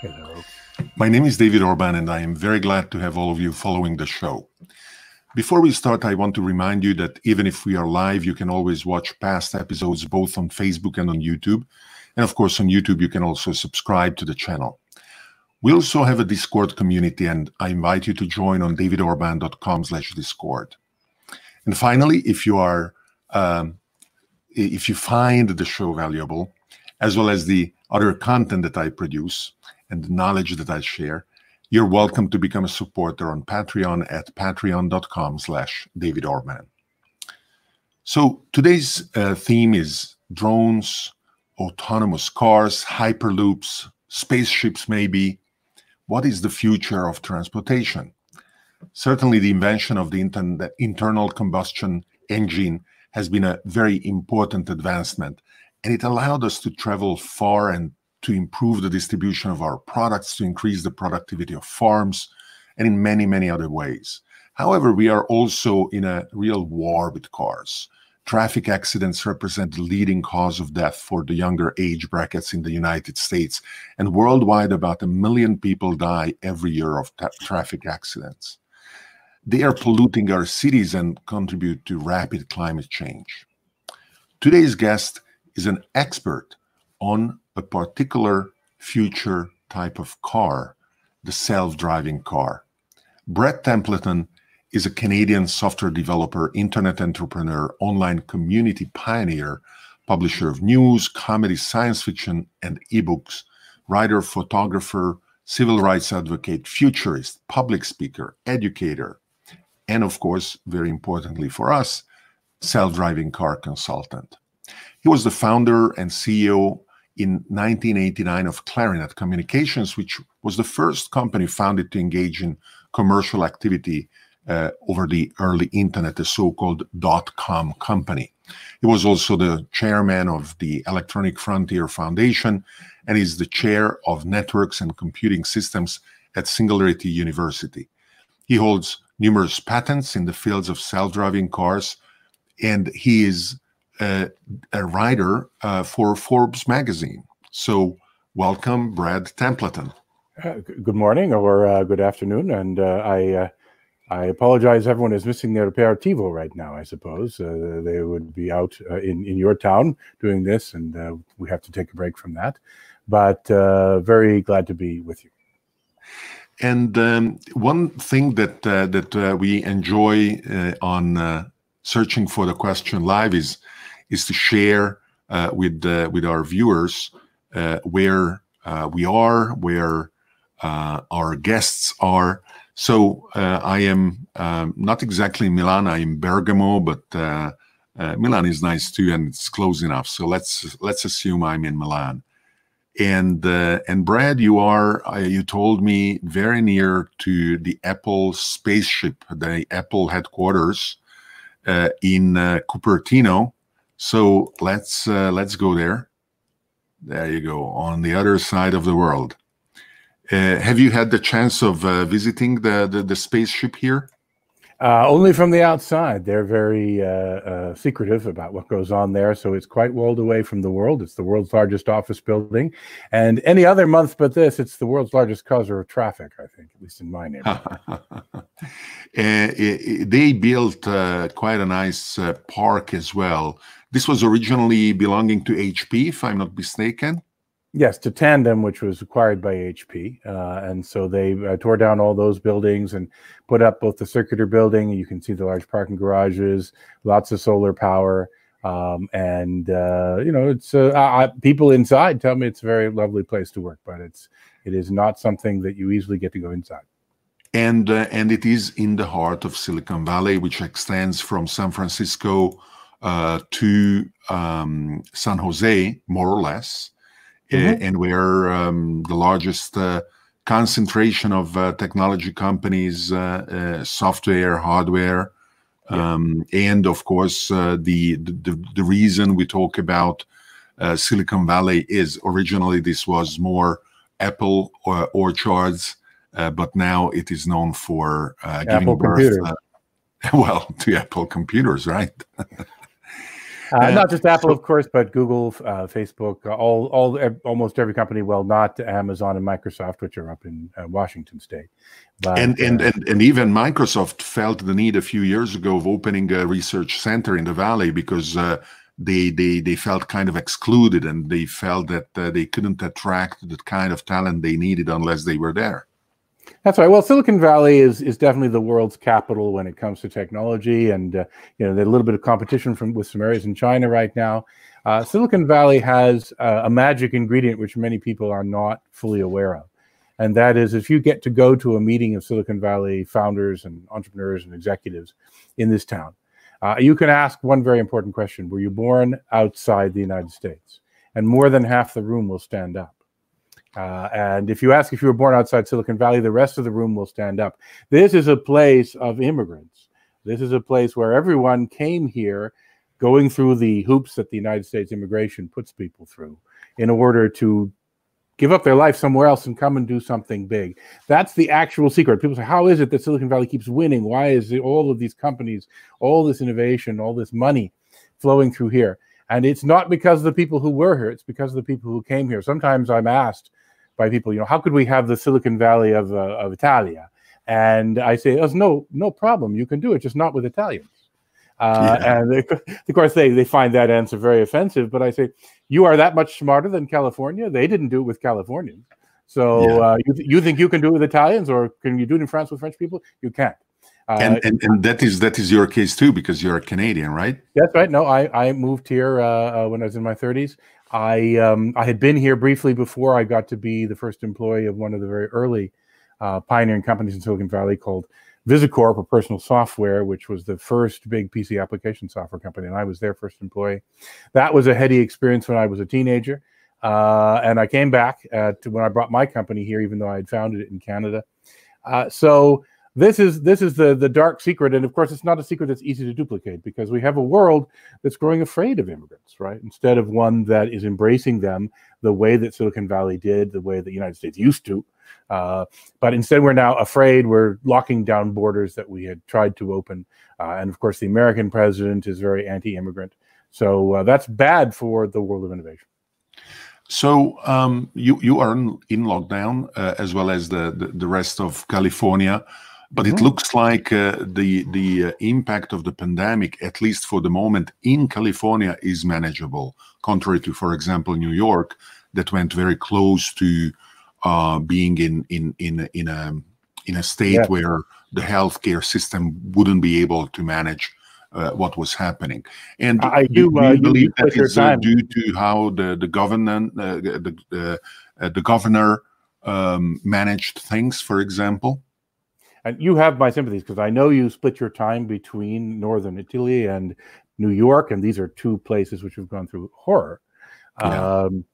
Hello. My name is David Orban, and I am very glad to have all of you following the show. Before we start, I want to remind you that even if we are live, you can always watch past episodes both on Facebook and on YouTube. And of course, on YouTube, you can also subscribe to the channel. We also have a Discord community, and I invite you to join on davidorban.com slash Discord. And finally, if you are um, if you find the show valuable, as well as the other content that I produce and the knowledge that I share, you're welcome to become a supporter on Patreon at patreon.com slash David Orban. So today's uh, theme is drones, autonomous cars, hyperloops, spaceships maybe. What is the future of transportation? Certainly the invention of the, inter- the internal combustion engine has been a very important advancement. And it allowed us to travel far and to improve the distribution of our products, to increase the productivity of farms, and in many, many other ways. However, we are also in a real war with cars. Traffic accidents represent the leading cause of death for the younger age brackets in the United States. And worldwide, about a million people die every year of tra- traffic accidents. They are polluting our cities and contribute to rapid climate change. Today's guest is an expert on a particular future type of car, the self driving car. Brad Templeton is a Canadian software developer, internet entrepreneur, online community pioneer, publisher of news, comedy, science fiction, and ebooks, writer, photographer, civil rights advocate, futurist, public speaker, educator, and of course, very importantly for us, self driving car consultant. He was the founder and CEO in 1989 of Clarinet Communications, which was the first company founded to engage in commercial activity uh, over the early internet, the so called dot com company. He was also the chairman of the Electronic Frontier Foundation and is the chair of networks and computing systems at Singularity University. He holds numerous patents in the fields of self-driving cars, and he is a, a writer uh, for Forbes magazine. So, welcome, Brad Templeton. Uh, good morning or uh, good afternoon, and uh, I uh, I apologize. Everyone is missing their aperitivo right now. I suppose uh, they would be out in in your town doing this, and we have to take a break from that. But very glad to be with you. And um, one thing that uh, that uh, we enjoy uh, on uh, searching for the question live is is to share uh, with uh, with our viewers where we are, where our guests are. So I am um, not exactly in Milan. I am in Bergamo, but Milan is nice too, and it's close enough. So let's let's assume I'm in Milan and uh, and Brad, you are uh, you told me very near to the Apple spaceship, the Apple headquarters uh, in uh, Cupertino. So let's uh, let's go there. There you go, on the other side of the world. Uh, have you had the chance of visiting the, the the spaceship here? Uh, only from the outside. They're very uh, uh, secretive about what goes on there. So it's quite walled away from the world. It's the world's largest office building. And any other month but this, it's the world's largest causer of traffic, I think, at least in my neighborhood. Uh, they built uh, quite a nice uh, park as well. This was originally belonging to HP, if I'm not mistaken. Yes, to Tandem, which was acquired by HP, uh, and so they uh, tore down all those buildings and put up both the circular building. You can see the large parking garages, lots of solar power, um, and uh, you know, it's uh, I, people inside tell me it's a very lovely place to work, but it's it is not something that you easily get to go inside. And uh, and it is in the heart of Silicon Valley, which extends from San Francisco uh, to um, San Jose, more or less mm-hmm. and we're um, the largest uh, concentration of uh, technology companies, uh, software, hardware, yeah. um, and of course the, the the reason we talk about Silicon Valley is originally this was more Apple or orchards, but now it is known for giving birth. well, to Apple computers, right? Uh, not just Apple, of course, but Google, uh, Facebook, all, all, almost every company. Well, not Amazon and Microsoft, which are up in uh, Washington State. But, and, and, uh, and and even Microsoft felt the need a few years ago of opening a research center in the Valley because uh, they they they felt kind of excluded and they felt that uh, they couldn't attract the kind of talent they needed unless they were there. That's right. Well, Silicon Valley is is definitely the world's capital when it comes to technology, and uh, you know there's a little bit of competition from with some areas in China right now. Uh, Silicon Valley has uh, a magic ingredient which many people are not fully aware of, and that is if you get to go to a meeting of Silicon Valley founders and entrepreneurs and executives in this town, uh, you can ask one very important question: Were you born outside the United States? And more than half the room will stand up. Uh, and if you ask if you were born outside Silicon Valley, the rest of the room will stand up. This is a place of immigrants. This is a place where everyone came here going through the hoops that the United States immigration puts people through in order to give up their life somewhere else and come and do something big. That's the actual secret. People say, How is it that Silicon Valley keeps winning? Why is it all of these companies, all this innovation, all this money flowing through here? And it's not because of the people who were here, it's because of the people who came here. Sometimes I'm asked, by people, you know, how could we have the Silicon Valley of, uh, of Italia? And I say, oh, no, no problem. You can do it, just not with Italians. Uh, yeah. And they, of course, they, they find that answer very offensive. But I say, you are that much smarter than California. They didn't do it with Californians. So yeah. uh, you, you think you can do it with Italians, or can you do it in France with French people? You can't. Uh, and, and, and that is that is your case too because you're a Canadian, right? That's right. No, I I moved here uh, uh when I was in my 30s. I um, I had been here briefly before I got to be the first employee of one of the very early uh, pioneering companies in Silicon Valley called VisiCorp or Personal Software, which was the first big PC application software company, and I was their first employee. That was a heady experience when I was a teenager, uh, and I came back uh, to when I brought my company here, even though I had founded it in Canada. Uh, so this is this is the the dark secret and of course it's not a secret that's easy to duplicate because we have a world that's growing afraid of immigrants right? Instead of one that is embracing them the way that silicon valley did the way that the united states used to uh, but instead we're now afraid we're locking down borders that we had tried to open uh, and of course the american president is very anti-immigrant. So uh, that's bad for the world of innovation. So um, you you are in, in lockdown uh, as well as the, the, the rest of California. But mm-hmm. it looks like uh, the the uh, impact of the pandemic, at least for the moment, in California, is manageable. Contrary to, for example, New York, that went very close to uh, being in in in in a in a state yeah. where the healthcare system wouldn't be able to manage uh, what was happening. And I do, do uh, you believe that is uh, due to how the the government uh, the the, uh, the governor um, managed things, for example? And you have my sympathies because I know you split your time between Northern Italy and New York, and these are two places which have gone through horror. Yeah. Um,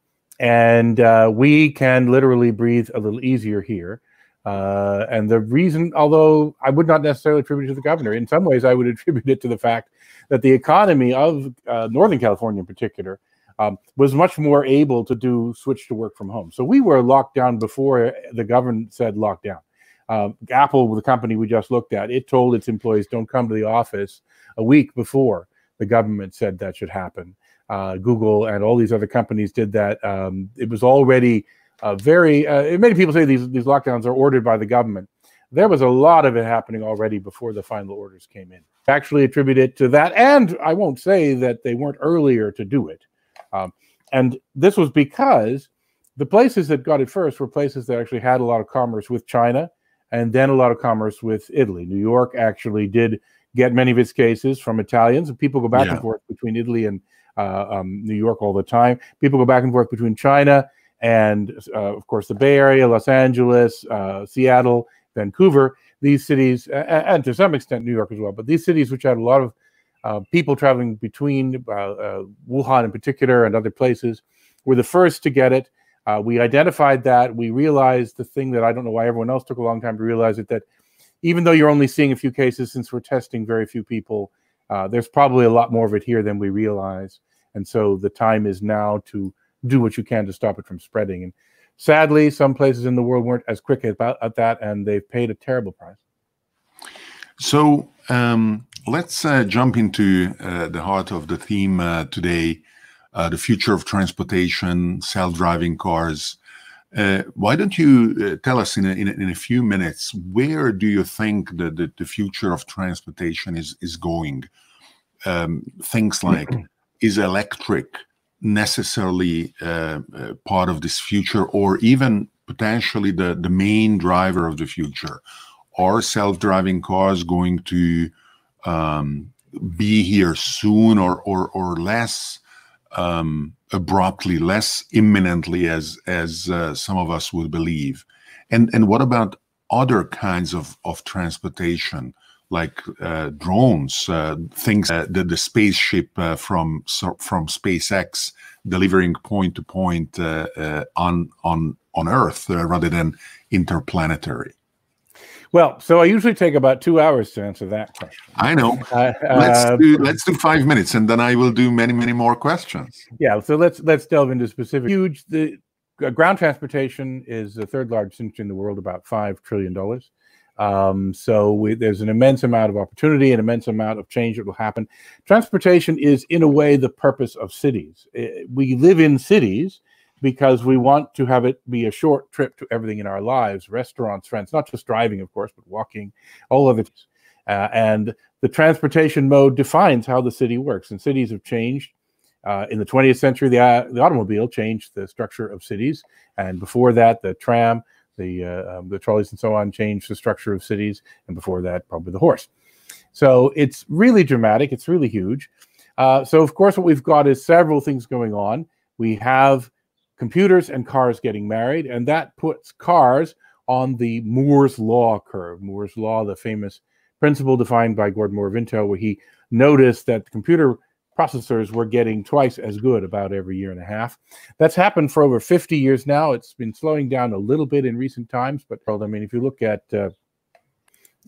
and uh, we can literally breathe a little easier here. Uh, and the reason, although I would not necessarily attribute it to the governor, in some ways I would attribute it to the fact that the economy of uh, Northern California in particular um, was much more able to do switch to work from home. So we were locked down before the government said lockdown. Um, Apple, the company we just looked at, it told its employees don't come to the office a week before the government said that should happen. Uh, Google and all these other companies did that. Um, it was already uh, very. Uh, many people say these these lockdowns are ordered by the government. There was a lot of it happening already before the final orders came in. Actually, attribute it to that, and I won't say that they weren't earlier to do it. Um, and this was because the places that got it first were places that actually had a lot of commerce with China and then a lot of commerce with Italy. New York actually did get many of its cases from Italians, and people go back yeah. and forth between Italy and uh, um, New York all the time. People go back and forth between China and, uh, of course, the Bay Area, Los Angeles, uh, Seattle, Vancouver. These cities, and to some extent New York as well, but these cities which had a lot of uh, people traveling between uh, uh, Wuhan in particular and other places were the first to get it. Uh, we identified that. We realized the thing that I don't know why everyone else took a long time to realize it that even though you're only seeing a few cases since we're testing very few people, uh, there's probably a lot more of it here than we realize. And so the time is now to do what you can to stop it from spreading. And sadly, some places in the world weren't as quick about at that, and they've paid a terrible price. So um, let's uh, jump into uh, the heart of the theme uh, today uh, the future of transportation, self driving cars. Uh, why don't you uh, tell us in a, in a, in, a, few minutes where do you think the, the, the future of transportation is, is going? Um, things like is electric necessarily part of this future, or even potentially the, the main driver of the future? Are self driving cars going to um, be here soon or or or less um, abruptly, less imminently as as uh, some of us would believe. And and what about other kinds of of transportation? like uh, drones, uh, things uh, the, the spaceship uh, from so, from SpaceX delivering point to point uh, uh, on on on Earth rather than interplanetary. Well, so I usually take about two hours to answer that question. I know. Uh, let's uh, do let's do five minutes, and then I will do many many more questions. Yeah. So let's let's delve into specific. Huge. The uh, ground transportation is the third largest industry in the world, about five trillion dollars. Um, so we, there's an immense amount of opportunity, an immense amount of change that will happen. Transportation is, in a way, the purpose of cities. It, we live in cities because we want to have it be a short trip to everything in our lives restaurants friends not just driving of course but walking all of it uh, and the transportation mode defines how the city works and cities have changed. Uh, in the 20th century the, uh, the automobile changed the structure of cities and before that the tram the uh, um, the trolleys and so on changed the structure of cities and before that probably the horse. So it's really dramatic it's really huge. Uh, so of course what we've got is several things going on. We have computers and cars getting married, and that puts cars on the Moore's Law curve. Moore's Law, the famous principle defined by Gordon Moore of Intel, where he noticed that computer processors were getting twice as good about every year and a half. That's happened for over 50 years now. It's been slowing down a little bit in recent times, but I mean, if you look at uh,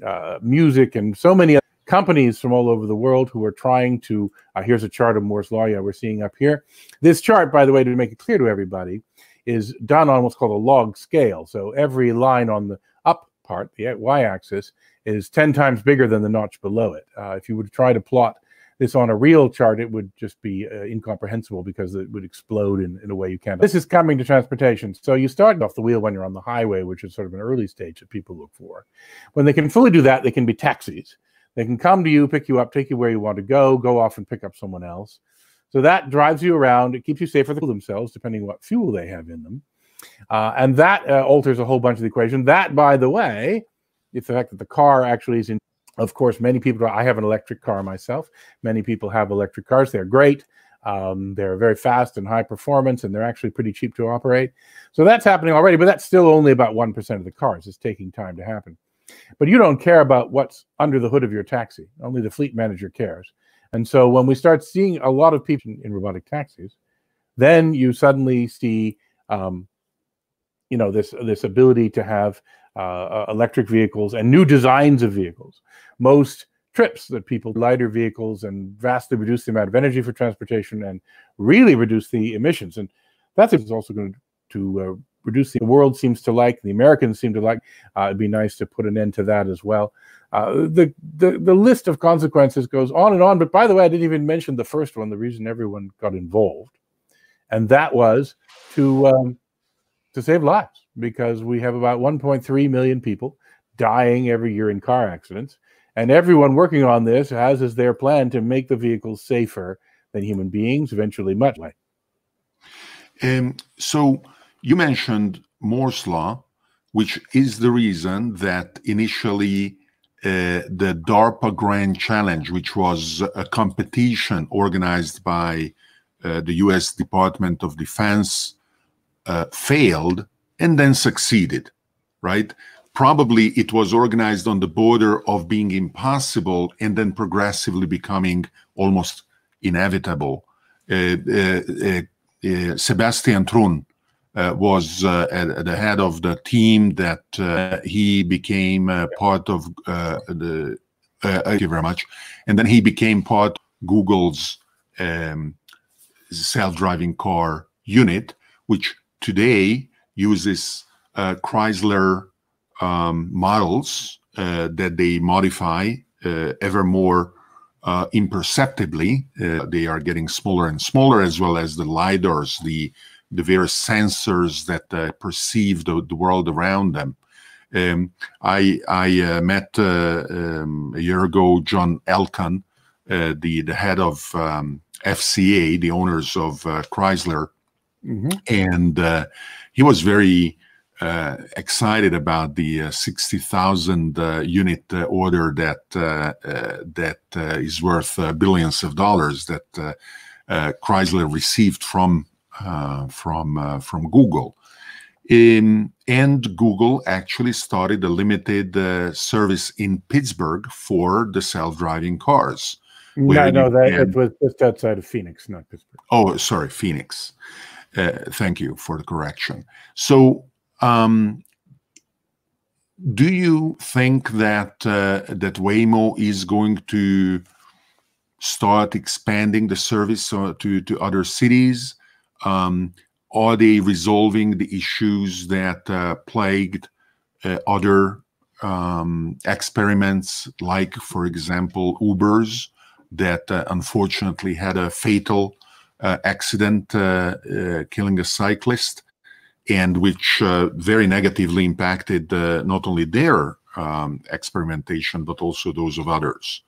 uh, music and so many companies from all over the world who are trying to. Uh, here's a chart of Moore's Law, yeah, we're seeing up here. This chart, by the way, to make it clear to everybody, is done on what's called a log scale. So every line on the up part, the y axis, is 10 times bigger than the notch below it. Uh, if you would try to plot this on a real chart, it would just be uh, incomprehensible because it would explode in, in a way you can't. This is coming to transportation. So you start off the wheel when you're on the highway, which is sort of an early stage that people look for. When they can fully do that, they can be taxis. They can come to you, pick you up, take you where you want to go, go off and pick up someone else. So that drives you around. It keeps you safer for themselves, depending on what fuel they have in them. Uh, and that uh, alters a whole bunch of the equation. That, by the way, it's the fact that the car actually is in. Of course, many people. I have an electric car myself. Many people have electric cars. They're great. Um, they're very fast and high performance, and they're actually pretty cheap to operate. So that's happening already, but that's still only about 1% of the cars. It's taking time to happen. But you don't care about what's under the hood of your taxi. Only the fleet manager cares. And so when we start seeing a lot of people in robotic taxis, then you suddenly see, um, you know, this this ability to have uh, electric vehicles and new designs of vehicles. Most trips that people lighter vehicles and vastly reduce the amount of energy for transportation and really reduce the emissions. And that's also going to uh, reduce the world seems to like, the Americans seem to like. Uh, it'd be nice to put an end to that as well. Uh, the, the the list of consequences goes on and on. But by the way, I didn't even mention the first one. The reason everyone got involved, and that was to um, to save lives because we have about 1.3 million people dying every year in car accidents, and everyone working on this has as their plan to make the vehicles safer than human beings, eventually much like. Um, so you mentioned Moore's Law, which is the reason that initially uh, the DARPA Grand Challenge, which was a competition organized by uh, the US Department of Defense, uh, failed and then succeeded, right? Probably it was organized on the border of being impossible and then progressively becoming almost inevitable. Uh, uh, uh, Sebastian Thrun, uh, was uh, the head of the team that uh, he became part of the. thank you very much. And then he became part Google's um, self-driving car unit, which today uses Chrysler um, models that they modify ever more uh, imperceptibly. Uh, they are getting smaller and smaller, as well as the lidars, the the various sensors that uh, perceive the, the, world around them. Um, I I uh, met uh, um, a year ago John Elkann, uh, the the head of um, FCA, the owners of Chrysler, mm-hmm. and he was very uh, excited about the uh, 60,000 uh, unit uh, order that uh, uh, that is worth billions of dollars that Chrysler received from from from Google. In, and Google actually started a limited service in Pittsburgh for the self-driving cars. No, no, that it was just outside of Phoenix, not Pittsburgh. Oh, sorry, Phoenix. thank you for the correction. So um, do you think that uh, that Waymo is going to start expanding the service uh, to to other cities? Um, are they resolving the issues that uh, plagued uh, other um, experiments, like, for example, Uber's, that uh, unfortunately had a fatal uh, accident killing a cyclist? and which uh, very negatively impacted uh, not only their um, experimentation but also those of others.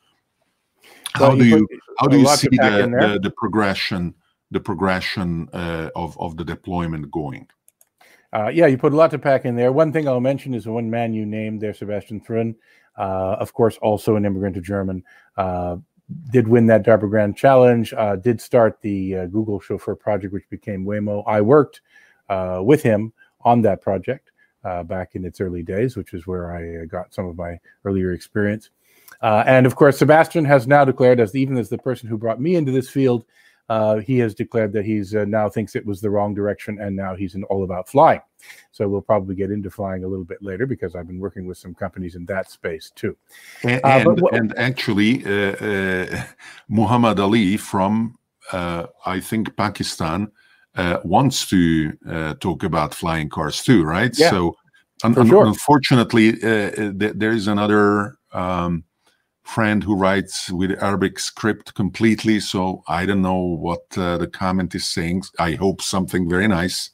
How do you how do you see the, the, the, progression the progression uh, of of the deployment going? Uh, yeah, you put a lot to pack in there. One thing I'll mention is the one man you named there, Sebastian Thrun, uh, of course, also an immigrant to German, uh, did win that DARPA Grand Challenge, did start the Google Chauffeur project, which became Waymo. I worked uh, with him on that project uh, back in its early days, which is where I uh, got some of my earlier experience. Uh, and of course, Sebastian has now declared, as even as the person who brought me into this field, uh, he has declared that he's uh, now thinks it was the wrong direction, and now he's in all about flying. So we'll probably get into flying a little bit later because I've been working with some companies in that space too. And, and, and actually, Muhammad Ali from I think Pakistan uh, wants to uh, talk about flying cars too, right? Yeah, so, un- sure. unfortunately, uh, uh, th- there is another um, friend who writes with Arabic script completely. So I don't know what uh, the comment is saying. I hope something very nice.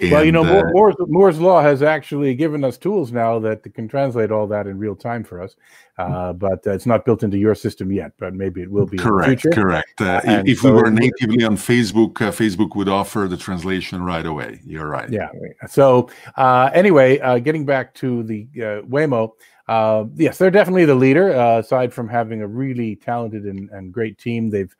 And, well, you know, uh, Moore's, Moore's, law has actually given us tools now that can translate all that in real time for us, uh, but uh, it's not built into your system yet. But maybe it will be. Correct, correct. Uh, if so we were natively on Facebook, uh, Facebook would offer the translation right away. You're right. Yeah. So uh, anyway, getting back to the Waymo, yes, they're definitely the leader. aside from having a really talented and, and great team, they've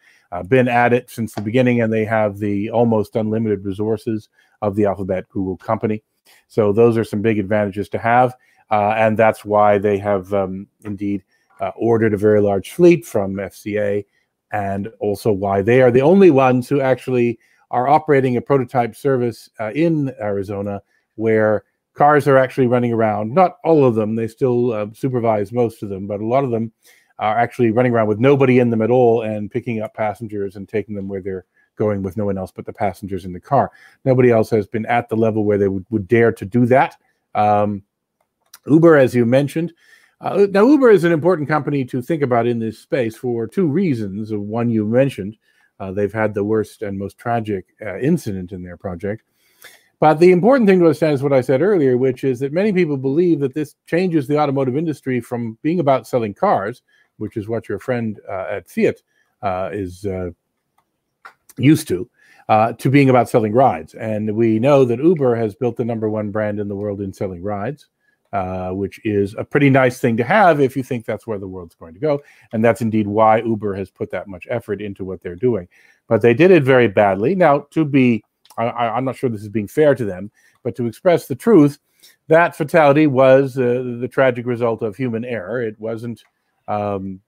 been at it since the beginning, and they have the almost unlimited resources of the Alphabet Google company. So those are some big advantages to have, uh, and that's why they have um, indeed uh, ordered a very large fleet from FCA, and also why they are the only ones who actually are operating a prototype service uh, in Arizona where cars are actually running around. Not all of them; they still uh, supervise most of them, but a lot of them are actually running around with nobody in them at all and picking up passengers and taking them where they're going with no one else but the passengers in the car. Nobody else has been at the level where they would, would dare to do that. Um, Uber, as you mentioned, uh, now Uber is an important company to think about in this space for two reasons. One you mentioned, uh, they've had the worst and most tragic uh, incident in their project. But the important thing to understand is what I said earlier, which is that many people believe that this changes the automotive industry from being about selling cars, which is what your friend uh, at Fiat uh, is uh, used to, uh, to being about selling rides. And we know that Uber has built the number one brand in the world in selling rides, uh, which is a pretty nice thing to have if you think that's where the world's going to go. And that's indeed why Uber has put that much effort into what they're doing. But they did it very badly. Now, to be, I, am not sure this is being fair to them, but to express the truth, that fatality was uh, the tragic result of human error. It wasn't. Um,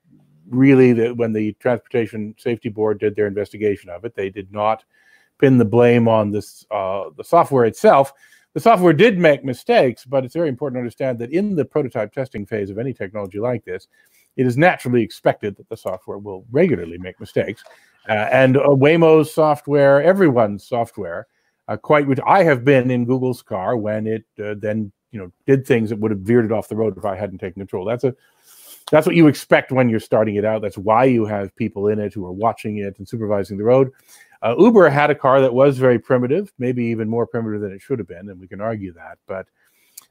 really that when the transportation safety board did their investigation of it they did not pin the blame on this uh, the software itself the software did make mistakes but it's very important to understand that in the prototype testing phase of any technology like this it is naturally expected that the software will regularly make mistakes uh, and uh, waymo's software everyone's software uh, quite which i have been in google's car when it uh, then you know did things that would have veered it off the road if i hadn't taken control that's a that's what you expect when you're starting it out. That's why you have people in it who are watching it and supervising the road. Uh, Uber had a car that was very primitive, maybe even more primitive than it should have been, and we can argue that. But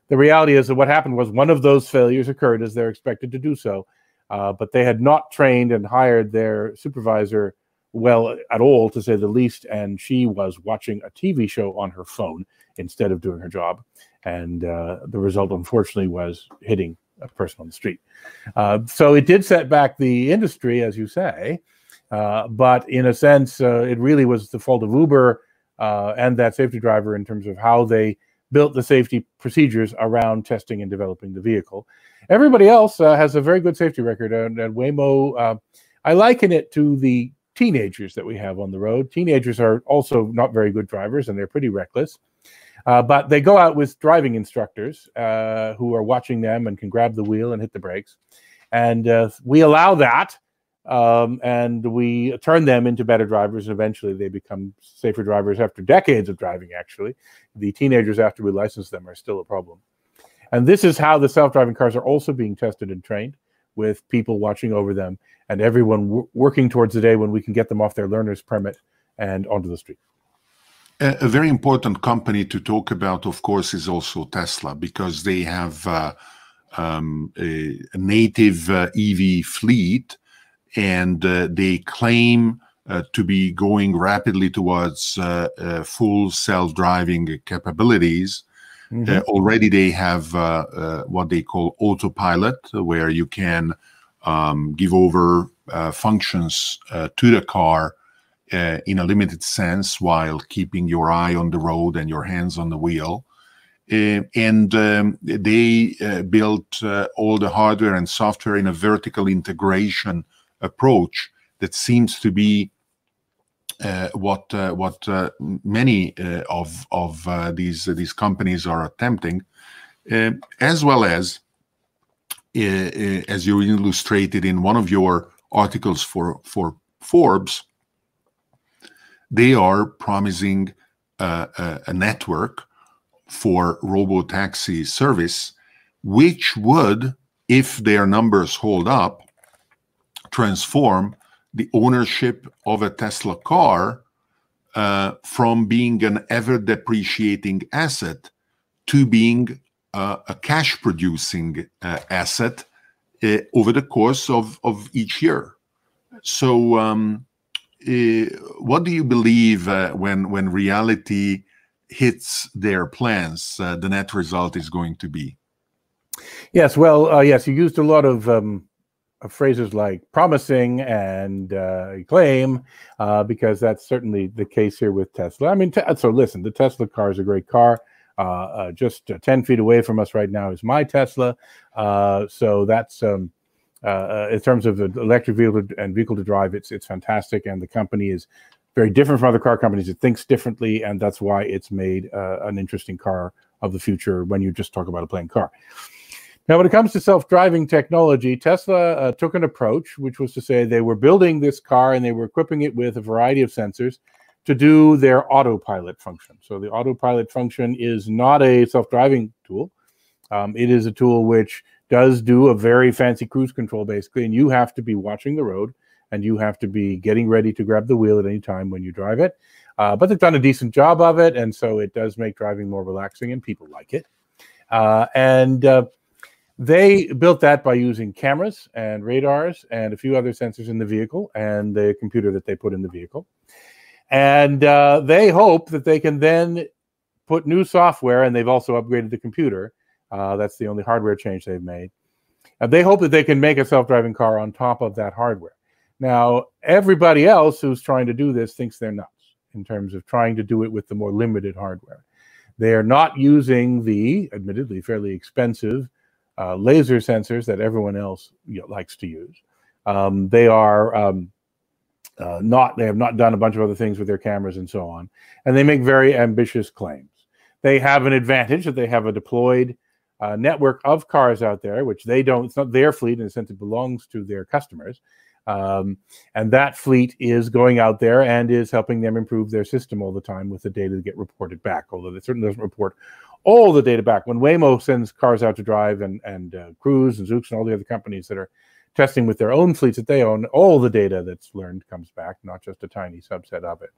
the reality is that what happened was one of those failures occurred as they're expected to do so, uh, but they had not trained and hired their supervisor well at all, to say the least. And she was watching a TV show on her phone instead of doing her job. And uh, the result, unfortunately, was hitting a person on the street. Uh, so it did set back the industry, as you say. Uh, but in a sense, uh, it really was the fault of Uber uh, and that safety driver in terms of how they built the safety procedures around testing and developing the vehicle. Everybody else uh, has a very good safety record, and, and Waymo, I liken it to the teenagers that we have on the road. Teenagers are also not very good drivers, and they're pretty reckless. Uh, but they go out with driving instructors uh, who are watching them and can grab the wheel and hit the brakes. And uh, we allow that um, and we turn them into better drivers. And eventually, they become safer drivers after decades of driving. Actually, the teenagers after we license them are still a problem. And this is how the self-driving cars are also being tested and trained, with people watching over them and everyone working towards the day when we can get them off their learner's permit and onto the street. A, a very important company to talk about, of course, is also Tesla because they have uh, um, a, a, native uh, EV fleet and uh, they claim uh, to be going rapidly towards uh, uh full self-driving capabilities. Mm-hmm. Uh, already, they have uh, what they call autopilot, where you can um, give over functions to the car in a limited sense while keeping your eye on the road and your hands on the wheel. Uh, and um, they uh, built uh, all the hardware and software in a vertical integration approach that seems to be uh, what uh, what uh, many uh, of of uh, these these companies are attempting, uh, as well as as you illustrated in one of your articles for for Forbes, they are promising a, a network for robo taxi service, which would, if their numbers hold up, transform the ownership of a Tesla car uh, from being an ever depreciating asset to being uh, a cash producing uh, asset uh, over the course of, each year. So, um, uh, what do you believe when, when reality hits their plans, the net result is going to be? Yes, well, yes, you used a lot of um phrases like promising and claim, because that's certainly the case here with Tesla. I mean, so listen, the Tesla car is a great car. Uh, uh just uh, 10 feet away from us right now is my Tesla. Uh, so that's, um, in terms of the electric vehicle and vehicle to drive, it's, it's fantastic. And the company is very different from other car companies. It thinks differently. And that's why it's made an interesting car of the future when you just talk about a plain car. Now, when it comes to self driving technology, Tesla uh, took an approach, which was to say they were building this car and they were equipping it with a variety of sensors to do their autopilot function. So, the autopilot function is not a self driving tool, um, it is a tool which does do a very fancy cruise control, basically, and you have to be watching the road and you have to be getting ready to grab the wheel at any time when you drive it. Uh, but they've done a decent job of it, and so it does make driving more relaxing, and people like it. Uh, and uh, they built that by using cameras and radars and a few other sensors in the vehicle and the computer that they put in the vehicle. And uh, they hope that they can then put new software, and they've also upgraded the computer. Uh, that's the only hardware change they've made. And they hope that they can make a self driving car on top of that hardware. Now, everybody else who's trying to do this thinks they're nuts in terms of trying to do it with the more limited hardware. They are not using the, admittedly, fairly expensive uh, laser sensors that everyone else you know, likes to use. Um, they are um, uh, not, they have not done a bunch of other things with their cameras and so on. And they make very ambitious claims. They have an advantage that they have a deployed uh, network of cars out there, which they don't, it's not their fleet in a sense, it belongs to their customers. Um, and that fleet is going out there and is helping them improve their system all the time with the data that get reported back, although it certainly doesn't report all the data back. When Waymo sends cars out to drive and and uh, Cruise and Zoox and all the other companies that are testing with their own fleets that they own, all the data that's learned comes back, not just a tiny subset of it.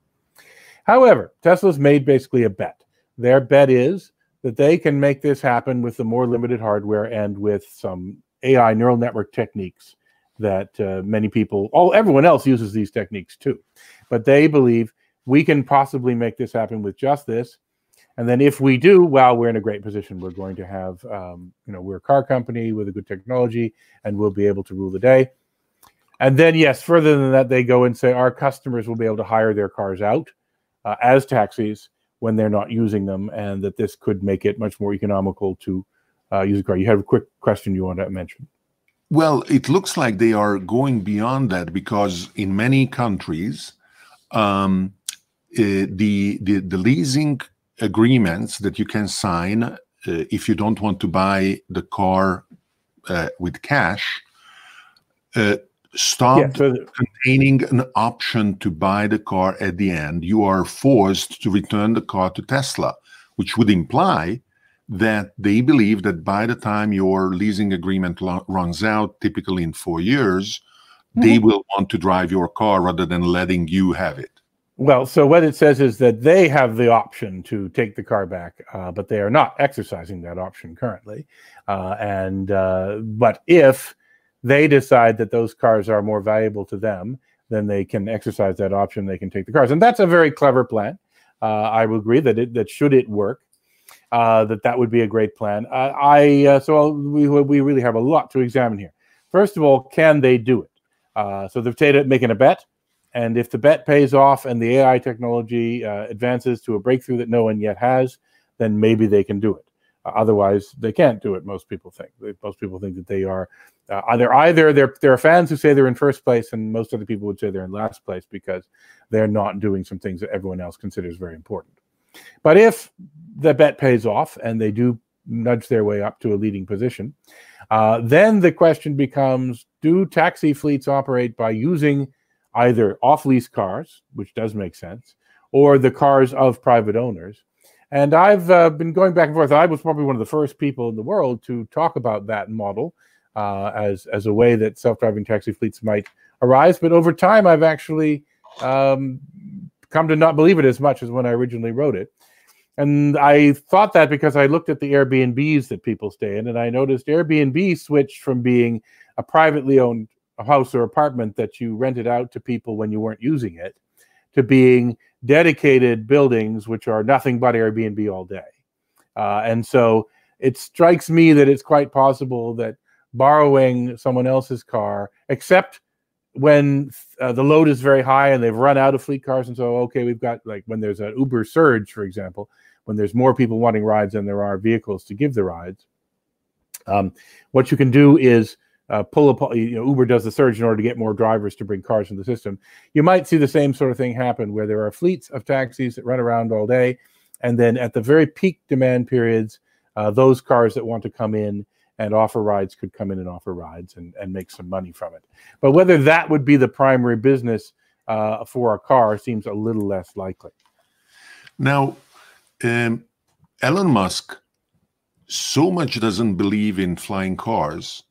However, Tesla's made basically a bet. Their bet is that they can make this happen with the more limited hardware and with some AI neural network techniques that uh, many people, all everyone else uses these techniques too, but they believe we can possibly make this happen with just this. And then if we do, well, we're in a great position. We're going to have, um, you know, we're a car company with a good technology, and we'll be able to rule the day. And then, yes, further than that, they go and say our customers will be able to hire their cars out uh, as taxis when they're not using them, and that this could make it much more economical to uh, use a car. You have a quick question you want to mention. Well, it looks like they are going beyond that because in many countries, um, uh, the, the the leasing agreements that you can sign uh, if you don't want to buy the car uh, with cash uh, stop yeah, so containing an option to buy the car at the end. You are forced to return the car to Tesla, which would imply that they believe that by the time your leasing agreement runs out, typically in four years, mm-hmm. they will want to drive your car rather than letting you have it. Well, so what it says is that they have the option to take the car back, uh, but they are not exercising that option currently. Uh, and uh, but if they decide that those cars are more valuable to them, then they can exercise that option. They can take the cars, and that's a very clever plan. Uh, I would agree that it that should it work, uh, that that would be a great plan. Uh, I so we we really have a lot to examine here. First of all, can they do it? so they're making a bet and if the bet pays off and the AI technology uh, advances to a breakthrough that no one yet has, then maybe they can do it. Uh, otherwise, they can't do it. Most people think. Most people think that they are uh, either either there there are fans who say they're in first place, and most other people would say they're in last place because they're not doing some things that everyone else considers very important. But if the bet pays off and they do nudge their way up to a leading position, uh, then the question becomes: Do taxi fleets operate by using either off lease cars, which does make sense, or the cars of private owners. And I've uh, been going back and forth. I was probably one of the first people in the world to talk about that model uh, as as a way that self-driving taxi fleets might arise. But over time, I've actually um, come to not believe it as much as when I originally wrote it. And I thought that because I looked at the Airbnbs that people stay in, and I noticed Airbnb switched from being a privately owned a house or apartment that you rented out to people when you weren't using it to being dedicated buildings which are nothing but Airbnb all day. Uh, and so it strikes me that it's quite possible that borrowing someone else's car, except when uh, the load is very high and they've run out of fleet cars, and so okay, we've got like when there's an Uber surge, for example, when there's more people wanting rides than there are vehicles to give the rides. Um, what you can do is uh, pull up, you know, Uber does the surge in order to get more drivers to bring cars in the system. You might see the same sort of thing happen where there are fleets of taxis that run around all day, and then at the very peak demand periods, uh, those cars that want to come in and offer rides could come in and offer rides and, and make some money from it. But whether that would be the primary business uh, for a car seems a little less likely. Now, um, Elon Musk so much doesn't believe in flying cars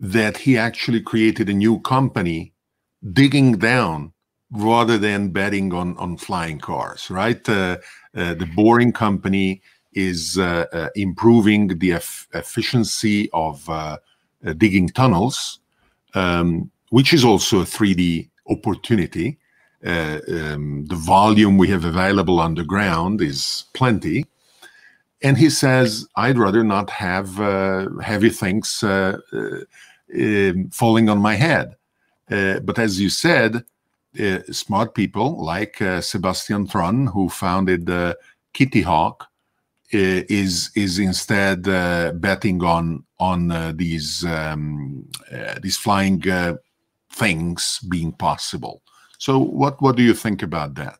that he actually created a new company digging down rather than betting on on flying cars right? Uh, uh, the boring company is uh, uh improving the efficiency of uh, uh, digging tunnels um, which is also a 3d opportunity. Um, the volume we have available underground is plenty. And he says i'd rather not have heavy things um, falling on my head. Uh, but as you said, uh, smart people like uh, Sebastian Thrun, who founded uh, Kitty Hawk, uh, is is instead uh, betting on on these um, these flying things being possible. So, what what do you think about that?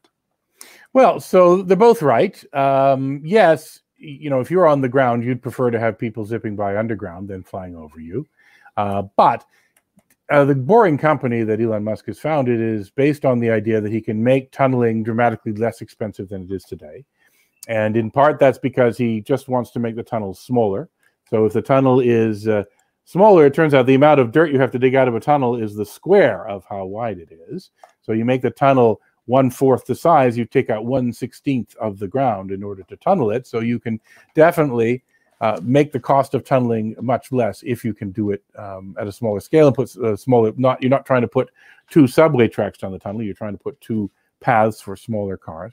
Well, so they're both right. Um, yes, you know, if you're on the ground, you'd prefer to have people zipping by underground than flying over you. Uh, but uh, the boring company that Elon Musk has founded is based on the idea that he can make tunneling dramatically less expensive than it is today. And in part, that's because he just wants to make the tunnels smaller. So if the tunnel is uh, smaller, it turns out the amount of dirt you have to dig out of a tunnel is the square of how wide it is. So you make the tunnel one fourth the size, you take out one sixteenth of the ground in order to tunnel it. So you can definitely uh, make the cost of tunneling much less if you can do it um, at a smaller scale and put a uh, smaller. Not you're not trying to put two subway tracks down the tunnel. You're trying to put two paths for smaller cars.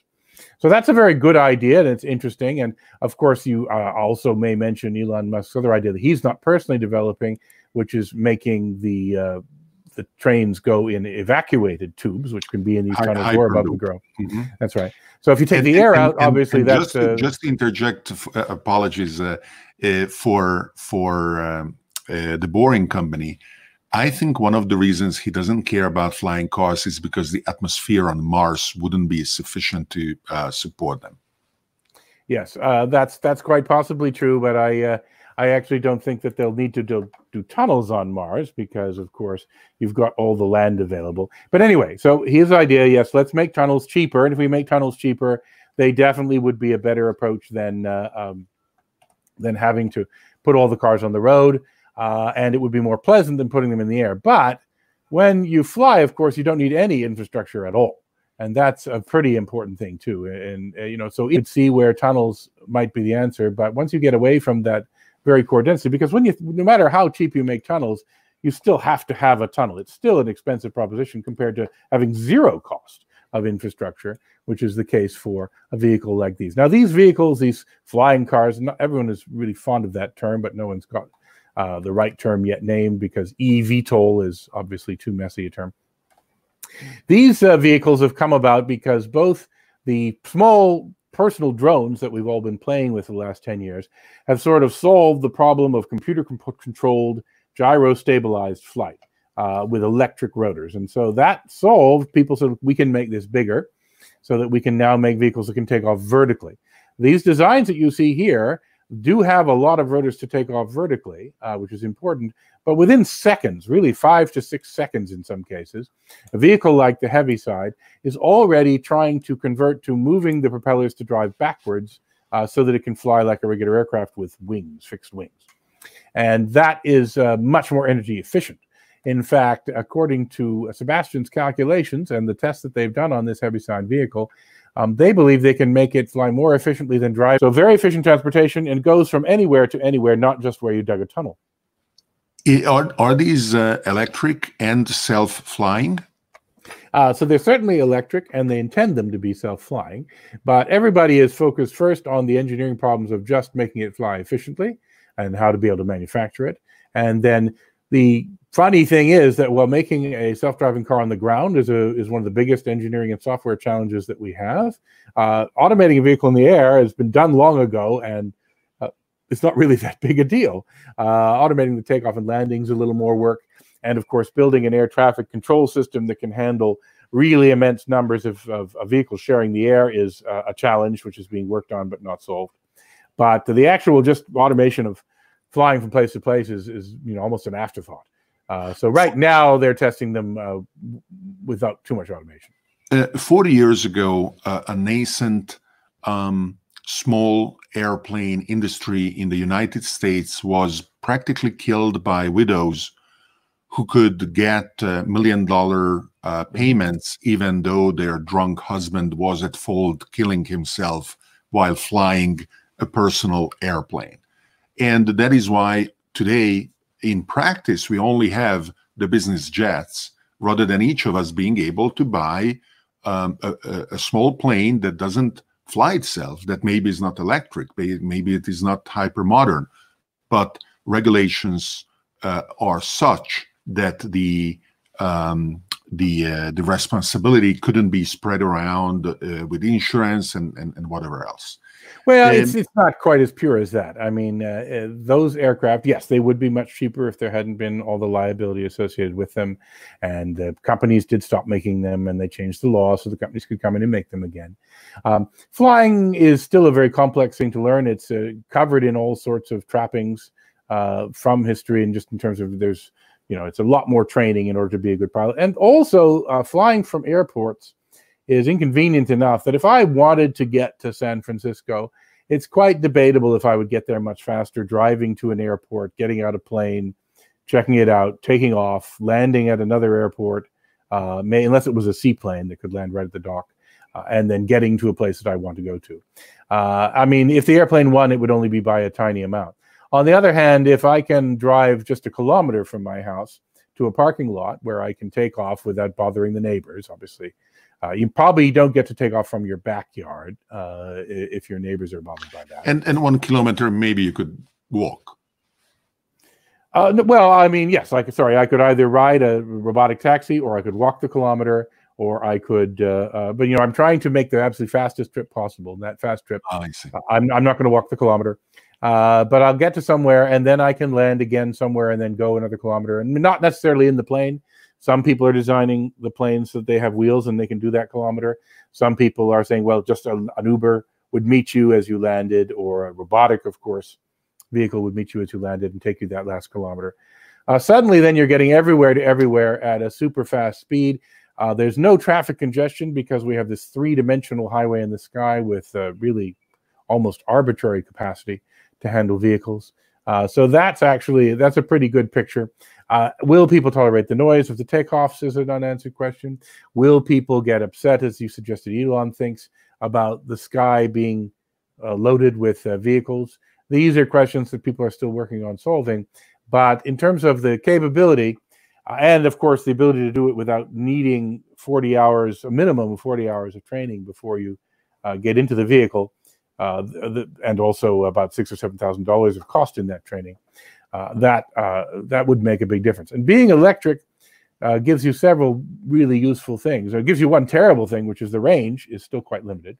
So that's a very good idea, and it's interesting. And of course, you uh, also may mention Elon Musk's other idea that he's not personally developing, which is making the uh, the trains go in evacuated tubes, which can be in these tunnels or above the ground. Mm-hmm. That's right. So if you take and, the air and, out, and, obviously that's just, uh, just interject. Uh, apologies uh, uh, for for um, uh, the Boring Company. I think one of the reasons he doesn't care about flying cars is because the atmosphere on Mars wouldn't be sufficient to uh, support them. Yes, that's that's quite possibly true, but I I actually don't think that they'll need to do, do, tunnels on Mars because, of course, you've got all the land available. But anyway, so his idea, yes, let's make tunnels cheaper. And if we make tunnels cheaper, they definitely would be a better approach than uh, um, than having to put all the cars on the road. Uh, and it would be more pleasant than putting them in the air. But when you fly, of course, you don't need any infrastructure at all and that's a pretty important thing too and, and, you know so you would see where tunnels might be the answer but once you get away from that very core density because when you no matter how cheap you make tunnels you still have to have a tunnel. It's still an expensive proposition compared to having zero cost of infrastructure which is the case for a vehicle like these. Now these vehicles these flying cars not everyone is really fond of that term but no one's got uh, the right term yet named because eVTOL is obviously too messy a term. These uh, vehicles have come about because both the small personal drones that we've all been playing with the last 10 years have sort of solved the problem of computer controlled gyro stabilized flight uh, with electric rotors. And so that solved, people said, we can make this bigger so that we can now make vehicles that can take off vertically. These designs that you see here do have a lot of rotors to take off vertically, uh, which is important. But within seconds, really five to six seconds in some cases, a vehicle like the Heaviside is already trying to convert to moving the propellers to drive backwards uh, so that it can fly like a regular aircraft with wings, fixed wings. And that is uh, much more energy efficient. In fact, according to Sebastian's calculations and the tests that they've done on this Heaviside vehicle, um, they believe they can make it fly more efficiently than drive. So very efficient transportation and goes from anywhere to anywhere, not just where you dug a tunnel. Are, are these uh, electric and self-flying? Uh, so they're certainly electric, and they intend them to be self-flying. But everybody is focused first on the engineering problems of just making it fly efficiently and how to be able to manufacture it. And then the funny thing is that while making a self-driving car on the ground is a is one of the biggest engineering and software challenges that we have, uh, automating a vehicle in the air has been done long ago, and uh, it's not really that big a deal. Uh, automating the takeoff and landings is a little more work, and of course, building an air traffic control system that can handle really immense numbers of, of, of vehicles sharing the air is a challenge, which is being worked on but not solved. But the actual just automation of flying from place to place is, is you know almost an afterthought. Uh, so right now they're testing them uh, without too much automation. Uh, 40 years ago, uh, a nascent um, small airplane industry in the United States was practically killed by widows who could get uh, million dollar uh, payments even though their drunk husband was at fault killing himself while flying a personal airplane. And that is why today in practice, we only have the business jets rather than each of us being able to buy um, a, a, small plane that doesn't fly itself, that maybe is not electric, maybe it is not hyper modern, but regulations uh, are such that the um, the uh, the responsibility couldn't be spread around uh, with insurance and, and, and whatever else. Well, and, it's it's not quite as pure as that. I mean, uh, uh, those aircraft, yes, they would be much cheaper if there hadn't been all the liability associated with them, and the companies did stop making them, and they changed the law so the companies could come in and make them again. Um, flying is still a very complex thing to learn. It's uh, covered in all sorts of trappings uh, from history, and just in terms of there's, you know, it's a lot more training in order to be a good pilot, and also uh, flying from airports is inconvenient enough that if I wanted to get to San Francisco, it's quite debatable if I would get there much faster driving to an airport, getting out a plane, checking it out, taking off, landing at another airport, uh, may, unless it was a seaplane that could land right at the dock, uh, and then getting to a place that I want to go to. Uh, I mean, if the airplane won, it would only be by a tiny amount. On the other hand, if I can drive just a kilometer from my house to a parking lot where I can take off without bothering the neighbors, obviously, uh, you probably don't get to take off from your backyard uh, if your neighbors are bothered by that. And and one kilometer, maybe you could walk. Uh, well, I mean, yes. Like, sorry, I could either ride a robotic taxi, or I could walk the kilometer, or I could. Uh, uh, but you know, I'm trying to make the absolutely fastest trip possible. And that fast trip, oh, I see. I'm I'm not going to walk the kilometer, uh, but I'll get to somewhere, and then I can land again somewhere, and then go another kilometer, and not necessarily in the plane. Some people are designing the planes so that they have wheels and they can do that kilometer. Some people are saying, well, just an, Uber would meet you as you landed, or a robotic, of course, vehicle would meet you as you landed and take you that last kilometer. Uh, suddenly, then you're getting everywhere to everywhere at a super fast speed. Uh, there's no traffic congestion because we have this three dimensional highway in the sky with uh, really almost arbitrary capacity to handle vehicles. Uh, so that's actually that's a pretty good picture. Uh, will people tolerate the noise of the takeoffs? Is an unanswered question. Will people get upset, as you suggested, Elon thinks about the sky being uh, loaded with uh, vehicles? These are questions that people are still working on solving. But in terms of the capability, uh, and of course the ability to do it without needing 40 hours, a minimum of 40 hours of training before you uh, get into the vehicle, uh, the, and also about six or seven thousand dollars of cost in that training. Uh, that uh, that would make a big difference. And being electric uh, gives you several really useful things. It gives you one terrible thing, which is the range is still quite limited,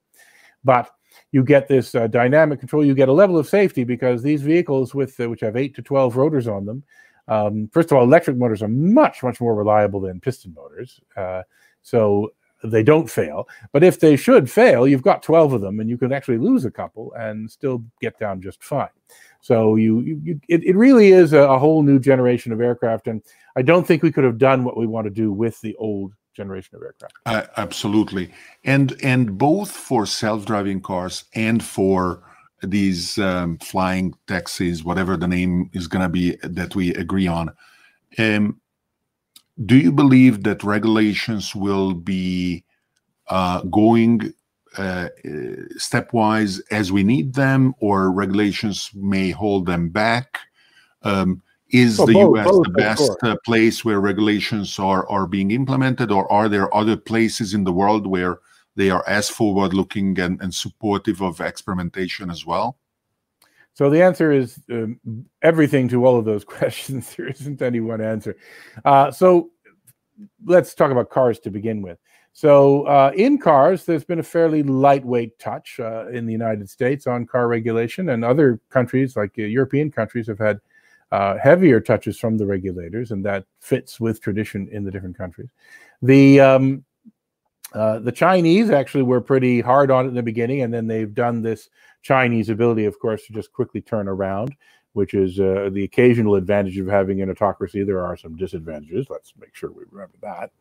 but you get this uh, dynamic control. You get a level of safety because these vehicles with which have eight to twelve rotors on them. Um, first of all, electric motors are much much more reliable than piston motors. so they don't fail. But if they should fail, you've got 12 of them and you can actually lose a couple and still get down just fine. So you, you, you it, it really is a, a, whole new generation of aircraft. And I don't think we could have done what we want to do with the old generation of aircraft. Uh, absolutely. And, and both for self-driving cars and for these um, flying taxis, whatever the name is going to be that we agree on, um, do you believe that regulations will be uh, going uh, stepwise as we need them, or regulations may hold them back? Um, is well, the both, US both, the best uh, place where regulations are are being implemented, or are there other places in the world where they are as forward-looking and, and supportive of experimentation as well? So the answer is um, everything to all of those questions. there isn't any one answer. Uh, so let's talk about cars to begin with. So uh, in cars, there's been a fairly lightweight touch uh, in the United States on car regulation, and other countries, like uh, European countries, have had uh, heavier touches from the regulators, and that fits with tradition in the different countries. The um, uh, the Chinese actually were pretty hard on it in the beginning, and then they've done this Chinese ability, of course, to just quickly turn around, which is uh, the occasional advantage of having an autocracy. There are some disadvantages. Let's make sure we remember that.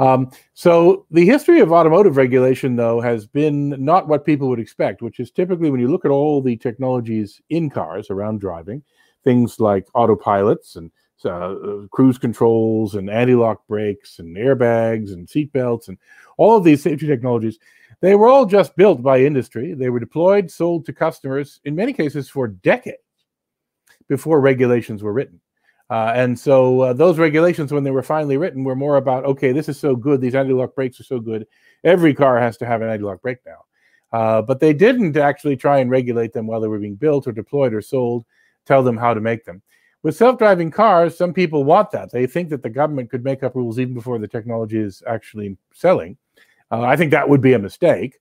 Um, so the history of automotive regulation, though, has been not what people would expect, which is typically when you look at all the technologies in cars around driving, things like autopilots and uh, cruise controls and anti-lock brakes and airbags and seatbelts and all of these safety technologies they were all just built by industry. They were deployed sold to customers in many cases for decades before regulations were written uh, and so uh, those regulations when they were finally written were more about okay this is so good these anti-lock brakes are so good every car has to have an anti-lock brake now uh, but they didn't actually try and regulate them while they were being built or deployed or sold tell them how to make them with self-driving cars, some people want that. They think that the government could make up rules even before the technology is actually selling. Uh, I think that would be a mistake.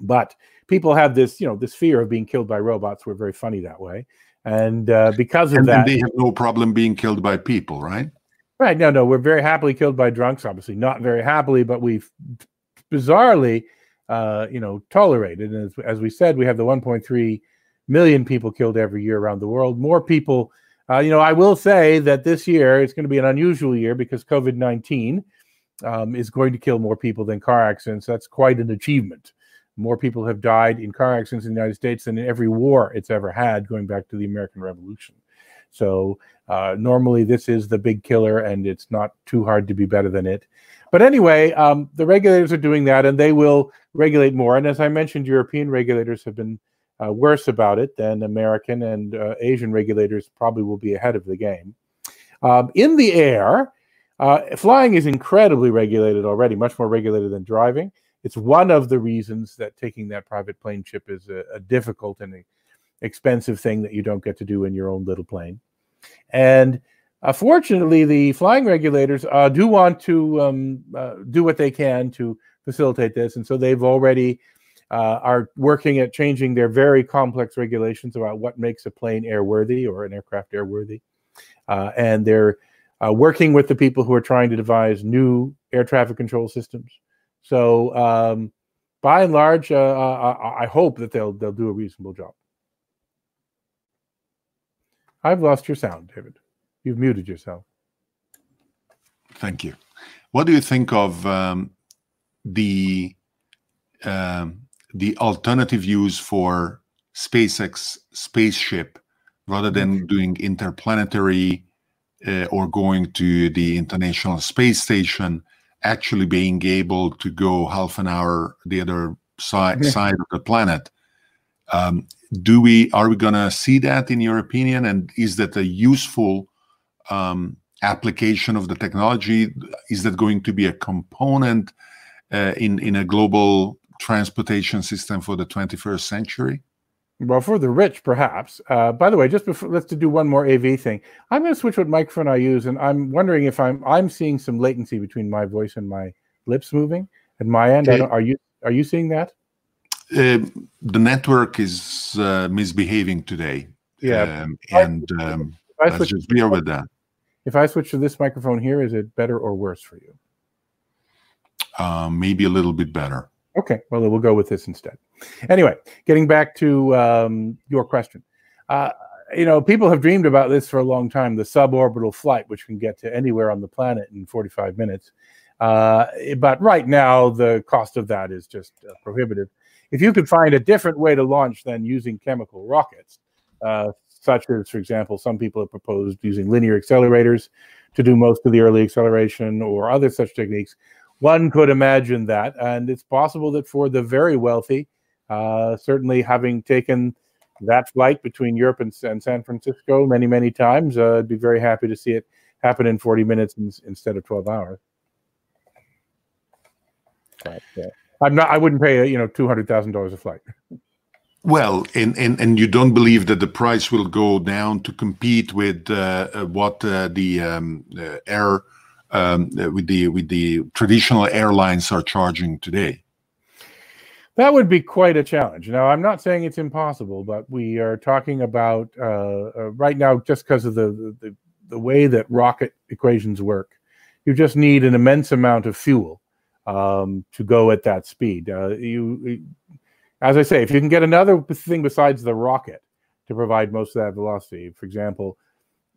But people have this, you know, this fear of being killed by robots. We're very funny that way, and uh, because of and that, they have no problem being killed by people, right? Right. No, no, we're very happily killed by drunks. Obviously, not very happily, but we've bizarrely, uh, you know, tolerated. And as, as we said, we have the 1.3 million people killed every year around the world. More people uh, you know, I will say that this year it's going to be an unusual year because COVID 19. um, is going to kill more people than car accidents. That's quite an achievement. More people have died in car accidents in the United States than in every war it's ever had, going back to the American Revolution. So uh, normally this is the big killer, and it's not too hard to be better than it. But anyway, um, the regulators are doing that, and they will regulate more. And as I mentioned, European regulators have been uh, worse about it than American and uh, Asian regulators. Probably will be ahead of the game. Um, in the air, uh, flying is incredibly regulated already, much more regulated than driving. It's one of the reasons that taking that private plane trip is a, a difficult and a expensive thing that you don't get to do in your own little plane. And uh, fortunately, the flying regulators uh, do want to um, uh, do what they can to facilitate this, and so they've already uh, are working at changing their very complex regulations about what makes a plane airworthy or an aircraft airworthy, uh, and they're uh, working with the people who are trying to devise new air traffic control systems. So, um, by and large, I hope that they'll they'll do a reasonable job. I've lost your sound, David. You've muted yourself. Thank you. What do you think of um, the um, the alternative use for SpaceX spaceship rather than mm-hmm. doing interplanetary uh, or going to the International Space Station, actually being able to go half an hour the other side, side of the planet? Um, do we are we going to see that in your opinion? And is that a useful um, application of the technology? Is that going to be a component uh, in in a global transportation system for the 21st century well for the rich perhaps uh, by the way just before let's do one more av thing i'm going to switch what microphone i use and i'm wondering if i'm i'm seeing some latency between my voice and my lips moving at my end okay. are you are you seeing that uh, the network is uh, misbehaving today. Yeah, um, and um, let's just bear with that. If I switch to this microphone here, is it better or worse for you? Um, maybe a little bit better. Okay, well, we'll go with this instead. Anyway, getting back to um, your question. Uh, you know, people have dreamed about this for a long time the suborbital flight, which can get to anywhere on the planet in 45 minutes. Uh, but right now, the cost of that is just uh, prohibitive if you could find a different way to launch than using chemical rockets, uh, such as, for example, some people have proposed using linear accelerators to do most of the early acceleration or other such techniques, one could imagine that. And it's possible that for the very wealthy, uh, certainly having taken that flight between Europe and, and San Francisco many, many times, uh, I'd be very happy to see it happen in 40 minutes in, instead of 12 hours. But, uh, I'm not. I wouldn't pay you know two hundred thousand dollars a flight. Well, and, and and you don't believe that the price will go down to compete with uh, uh what the um, air um, with the with the traditional airlines are charging today. That would be quite a challenge. Now, I'm not saying it's impossible, but we are talking about uh, right now just because of the, the the way that rocket equations work. You just need an immense amount of fuel um, to go at that speed. Uh, you, as I say, if you can get another thing besides the rocket to provide most of that velocity, for example,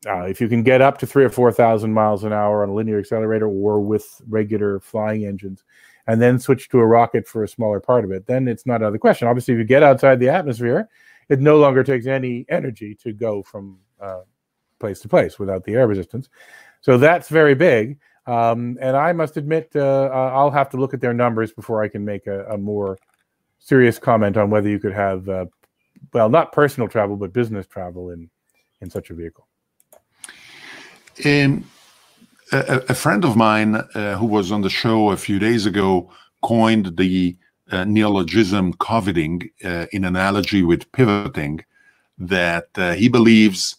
uh, if you can get up to three or four thousand miles an hour on a linear accelerator or with regular flying engines, and then switch to a rocket for a smaller part of it, then it's not out of the question. Obviously, if you get outside the atmosphere, it no longer takes any energy to go from uh, place to place without the air resistance. So that's very big. Um, and I must admit, uh, uh, I'll have to look at their numbers before I can make a, a more serious comment on whether you could have, uh, well, not personal travel, but business travel in in such a vehicle. Um, a, a, friend of mine uh, who was on the show a few days ago coined the uh, neologism coveting uh, in analogy with pivoting that he believes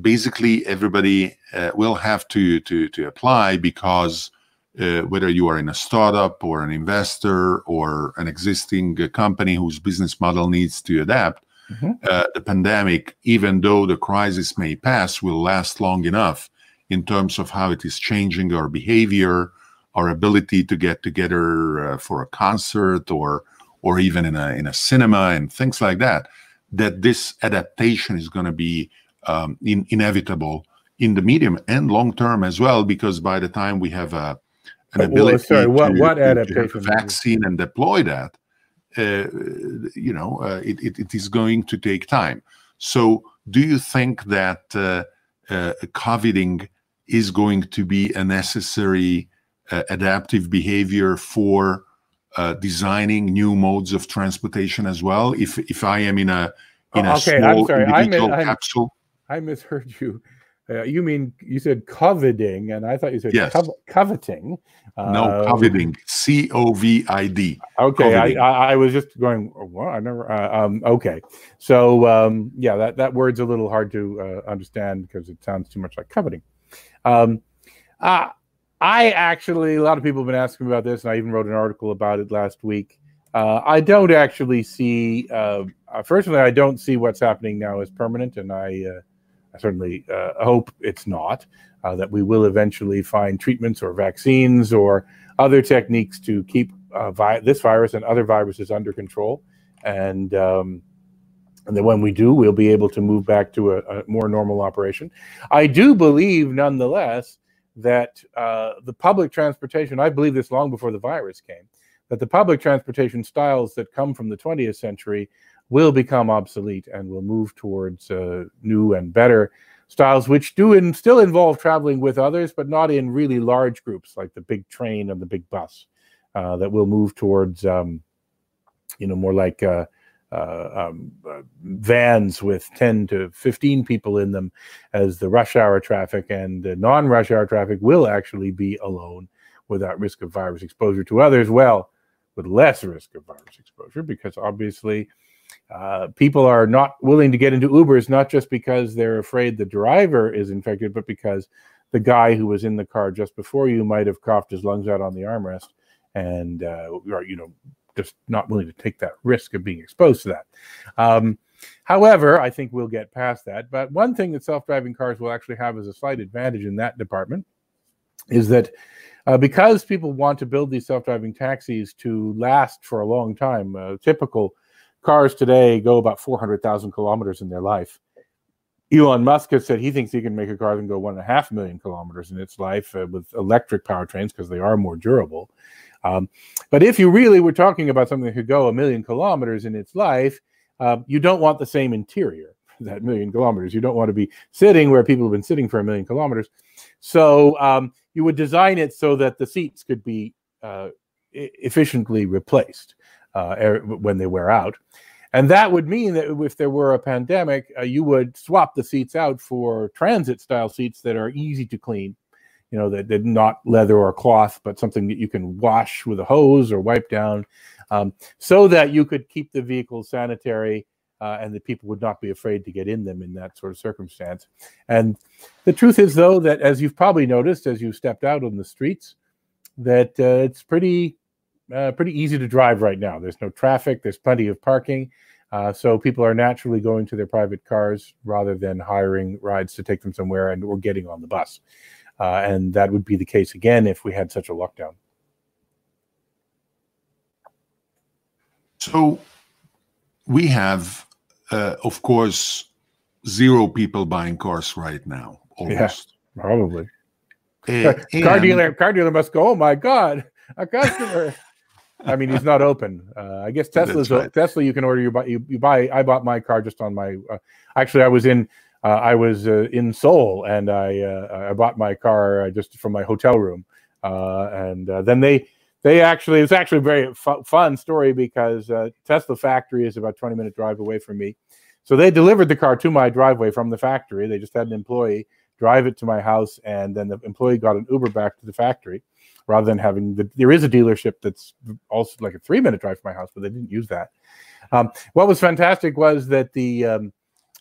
basically everybody uh, will have to to to apply because uh, whether you are in a startup or an investor or an existing uh, company whose business model needs to adapt, mm-hmm. Uh, the pandemic, even though the crisis may pass, will last long enough in terms of how it is changing our behavior, our ability to get together uh, for a concert or or even in a in a cinema and things like that. That this adaptation is going to be um, in, inevitable in the medium and long term as well, because by the time we have a, an Uh, well, ability sorry, what- to, what to adaptation? vaccine and deploy that, uh, you know, uh, it, it, it is going to take time. So, do you think that uh, uh, COVIDing is going to be a necessary uh, adaptive behavior for uh, designing new modes of transportation as well? If if I am in a in a Oh, okay, I'm small sorry, individual I'm- capsule, I misheard you. Uh, you mean you said coveting, and I thought you said Yes. cov- coveting. no Uh, COVIDing, C O V I D. Okay, I. I, I was just going. Well, I never. Uh, um, okay, so um, yeah, that that word's a little hard to uh, understand because it sounds too much like coveting. Um, uh, I actually, a lot of people have been asking about this, and I even wrote an article about it last week. Uh, I don't actually see. Uh, uh, personally, I don't see what's happening now as permanent, and I, uh, I certainly uh, hope it's not. Uh, that we will eventually find treatments or vaccines or other techniques to keep vi- this virus and other viruses under control, and um, and then when we do, we'll be able to move back to a, a more normal operation. I do believe, nonetheless, that uh, the public transportation. I believe this long before the virus came. That the public transportation styles that come from the 20th century will become obsolete and will move towards uh, new and better styles, which do in, still involve traveling with others, but not in really large groups like the big train and the big bus. Uh, that will move towards, um, you know, more like uh, um, uh, vans with 10 to 15 people in them as the rush hour traffic, and the non rush hour traffic will actually be alone without risk of virus exposure to others. Well, with less risk of virus exposure, because obviously uh, people are not willing to get into Ubers, not just because they're afraid the driver is infected, but because the guy who was in the car just before you might have coughed his lungs out on the armrest and, uh, or, you know, just not willing to take that risk of being exposed to that. Um, however, I think we'll get past that. But one thing that self driving cars will actually have as a slight advantage in that department is that uh, because people want to build these self-driving taxis to last for a long time, uh, typical cars today go about 400,000 kilometers in their life. Elon Musk has said he thinks he can make a car that can go one and a half million kilometers in its life uh, with electric powertrains because they are more durable. Um, but if you really were talking about something that could go a million kilometers in its life, uh, you don't want the same interior for that million kilometers. You don't want to be sitting where people have been sitting for a million kilometers. So um, you would design it so that the seats could be uh, efficiently replaced uh, er- when they wear out. And that would mean that if there were a pandemic, uh, you would swap the seats out for transit style seats that are easy to clean, you know, that, that not leather or cloth, but something that you can wash with a hose or wipe down, um, so that you could keep the vehicles sanitary uh, and that people would not be afraid to get in them in that sort of circumstance. And the truth is, though, that as you've probably noticed as you've stepped out on the streets, that uh, it's pretty uh, pretty easy to drive right now. There's no traffic. There's plenty of parking. Uh, so people are naturally going to their private cars rather than hiring rides to take them somewhere and or getting on the bus. Uh, and that would be the case again if we had such a lockdown. So we have, uh, of course, zero people buying cars right now. Almost. Probably. Uh, car dealer, car dealer must go. Oh my god, a customer. I mean, he's not open. Uh, I guess Tesla's right. Tesla. You can order your buy you, you buy. I bought my car just on my. Uh, actually, I was in. Uh, I was uh, in Seoul, and I uh, I bought my car uh, just from my hotel room, uh, and uh, then they they actually it's actually a very fu- fun story because uh, Tesla factory is about twenty minute drive away from me, so they delivered the car to my driveway from the factory. They just had an employee drive it to my house, and then the employee got an Uber back to the factory rather than having the. There is a dealership that's also like a three minute drive from my house, but they didn't use that. Um, what was fantastic was that the um,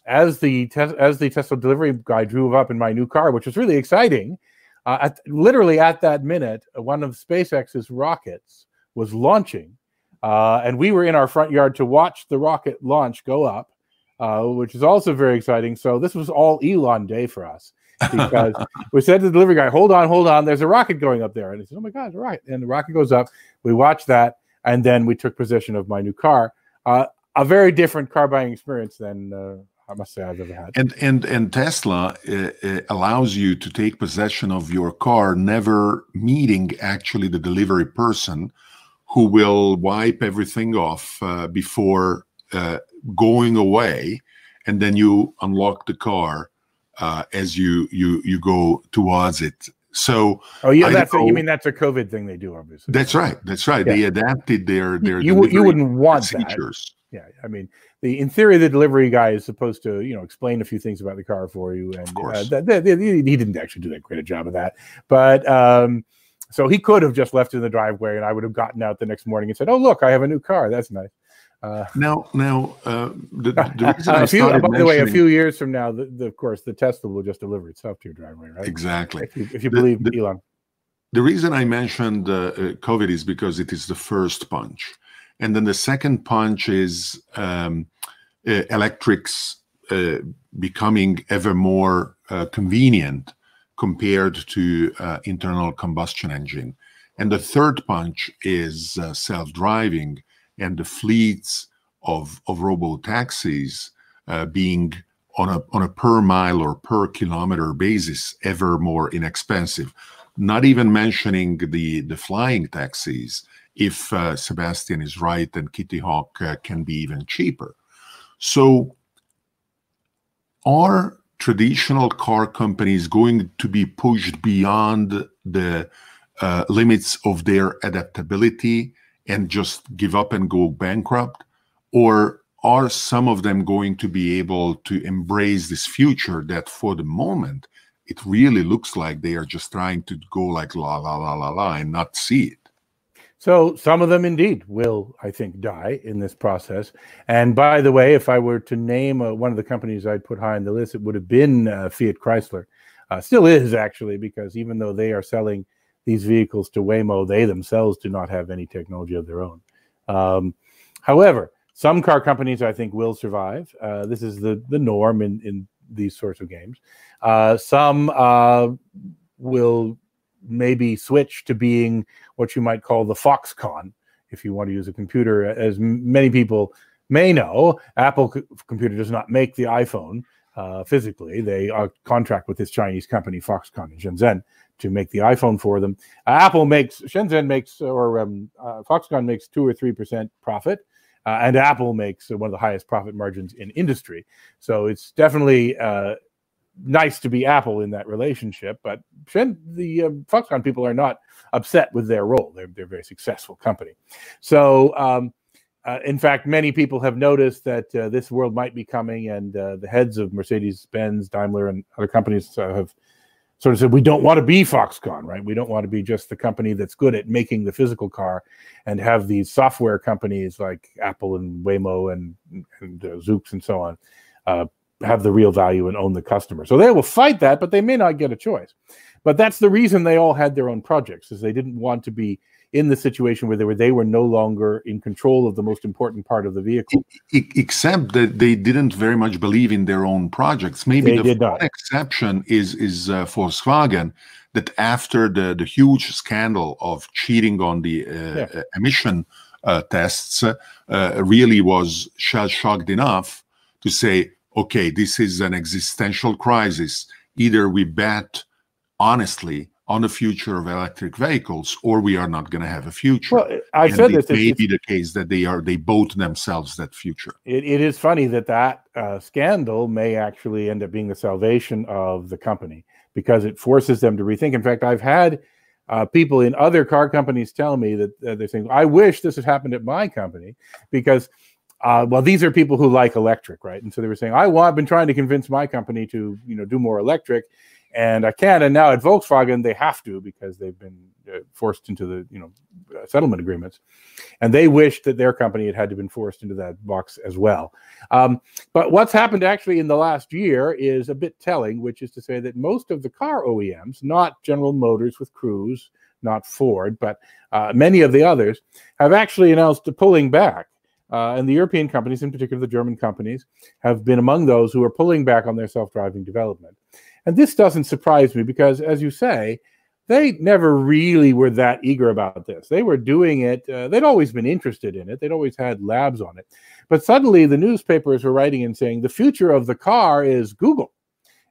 as the as the Tesla delivery guy drove up in my new car, which was really exciting. Uh, at, literally at that minute, uh, one of SpaceX's rockets was launching, uh, and we were in our front yard to watch the rocket launch go up, uh, which is also very exciting. So this was all Elon day for us because we said to the delivery guy, "Hold on, hold on, there's a rocket going up there," and he said, "Oh my God, rocket!" And the rocket goes up. We watched that, and then we took possession of my new car. Uh, a very different car buying experience than uh, I must say I've ever had. And and and Tesla uh, uh, allows you to take possession of your car, never meeting actually the delivery person, who will wipe everything off uh, before uh, going away, and then you unlock the car uh, as you you you go towards it. So, oh yeah, that's a, you mean that's a COVID thing they do, obviously. That's right. That's right. Yeah. They adapted their their you you wouldn't want features. That. Yeah, I mean, the in theory, the delivery guy is supposed to you know explain a few things about the car for you, and uh, that, that, he didn't actually do that great a job of that. But um, so he could have just left it in the driveway, and I would have gotten out the next morning and said, "Oh, look, I have a new car. That's nice." Uh, now, now, uh, the, the reason I few, by the way, a few years from now, the, the, of course, the Tesla will just deliver itself to your driveway, right? Exactly. If you, if you believe Elon. The reason I mentioned uh, uh COVID is because it is the first punch, and then the second punch is um, uh, electrics uh, becoming ever more convenient compared to internal combustion engine, and the third punch is self-driving and the fleets of, of robo taxis uh, being on a, on a per mile or per kilometer basis ever more inexpensive. Not even mentioning the, the flying taxis, if uh, Sebastian is right and Kitty Hawk uh, can be even cheaper. So, are traditional car companies going to be pushed beyond the uh, limits of their adaptability and just give up and go bankrupt? Or are some of them going to be able to embrace this future that for the moment it really looks like they are just trying to go like la la la la la and not see it? So some of them indeed will, I think, die in this process. And by the way, if I were to name uh, one of the companies I'd put high on the list, it would have been uh, Fiat Chrysler. Uh, still is actually, because even though they are selling these vehicles to Waymo, they themselves do not have any technology of their own. Um, however, some car companies I think will survive. Uh, this is the the norm in in these sorts of games. Uh, some uh, will maybe switch to being what you might call the Foxconn, if you want to use a computer. As many people may know, Apple co- computer does not make the iPhone uh, physically. They uh, contract with this Chinese company, Foxconn in Shenzhen, to make the iPhone for them. Uh, Apple makes Shenzhen makes or um, uh, Foxconn makes two or three percent profit, uh, and Apple makes one of the highest profit margins in industry. So it's definitely uh, nice to be Apple in that relationship. But Shen, the um, Foxconn people are not upset with their role. They're they're a very successful company. So. Um, uh, in fact, many people have noticed that uh, this world might be coming, and uh, the heads of Mercedes Benz, Daimler, and other companies have sort of said we don't want to be Foxconn, right? We don't want to be just the company that's good at making the physical car, and have these software companies like Apple and Waymo and and uh, Zoox and so on uh, have the real value and own the customer. So they will fight that, but they may not get a choice. But that's the reason they all had their own projects, is they didn't want to be in the situation where they were they were no longer in control of the most important part of the vehicle. Except that they didn't very much believe in their own projects. Maybe they the exception is is uh, Volkswagen that after the the huge scandal of cheating on the uh, yeah. Uh, emission uh, tests, uh, really was shell shocked enough to say, okay, this is an existential crisis. Either we bet honestly on the future of electric vehicles, or we are not going to have a future. Well, I said this. May be the case that they are they both themselves that future. it, it is funny that that uh, scandal may actually end up being the salvation of the company because it forces them to rethink. In fact, I've had uh, people in other car companies tell me that uh, they're saying, "I wish this had happened at my company," because. Uh, well, these are people who like electric, right? And so they were saying, I, well, I've been trying to convince my company to, you know, do more electric, and I can. And now at Volkswagen, they have to because they've been uh, forced into the you know uh, settlement agreements, and they wish that their company had had to been forced into that box as well. Um, but what's happened actually in the last year is a bit telling, which is to say that most of the car OEMs, not General Motors with Cruise, not Ford, but uh, many of the others, have actually announced a pulling back. Uh, and the European companies, in particular the German companies, have been among those who are pulling back on their self driving development. And this doesn't surprise me because, as you say, they never really were that eager about this. They were doing it, uh, they'd always been interested in it, they'd always had labs on it. But suddenly the newspapers were writing and saying the future of the car is Google.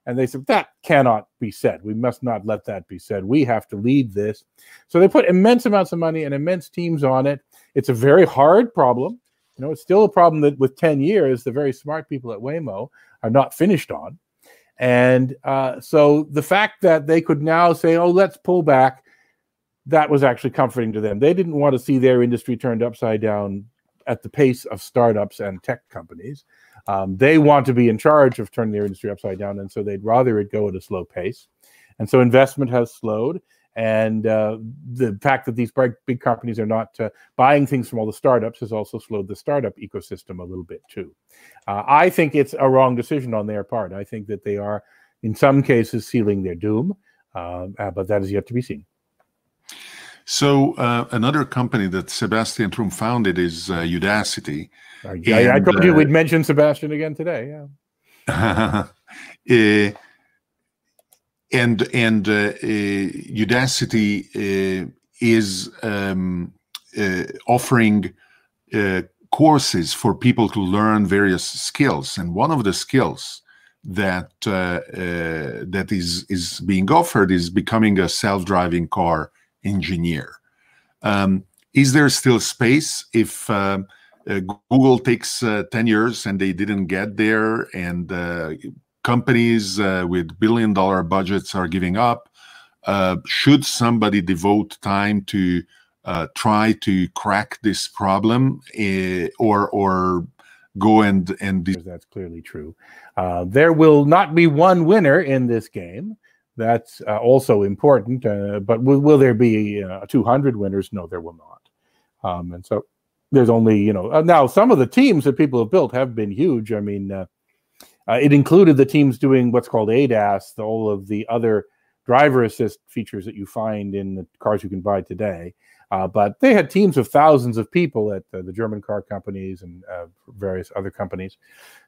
And they said, that cannot be said. We must not let that be said. We have to lead this. So they put immense amounts of money and immense teams on it. It's a very hard problem. You know, it's still a problem that with 10 years, the very smart people at Waymo are not finished on. And uh, so the fact that they could now say, oh, let's pull back, that was actually comforting to them. They didn't want to see their industry turned upside down at the pace of startups and tech companies. Um, they want to be in charge of turning their industry upside down, and so they'd rather it go at a slow pace. And so investment has slowed, and uh, the fact that these big, big companies are not uh, buying things from all the startups has also slowed the startup ecosystem a little bit too. Uh, I think it's a wrong decision on their part. I think that they are, in some cases, sealing their doom, um, uh, but that is yet to be seen. So uh, another company that Sebastian Thrun founded is uh, Udacity. I, and, I told you we'd mention Sebastian again today. Yeah. and and uh, uh, Udacity uh, is um, offering courses for people to learn various skills, and one of the skills that that is is being offered is becoming a self-driving car engineer. Um, is there still space if uh, uh, Google takes uh, 10 years and they didn't get there and companies uh, with billion dollar budgets are giving up. Uh, should somebody devote time to uh, try to crack this problem eh, or or go and and that's clearly true. Uh, there will not be one winner in this game. That's uh, also important uh, but will, will, there be 200 winners? No there will not. Um, and so there's only you know now some of the teams that people have built have been huge. I mean uh, it included the teams doing what's called ADAS, all of the other driver assist features that you find in the cars you can buy today. Uh, but they had teams of thousands of people at uh, the German car companies and uh, various other companies.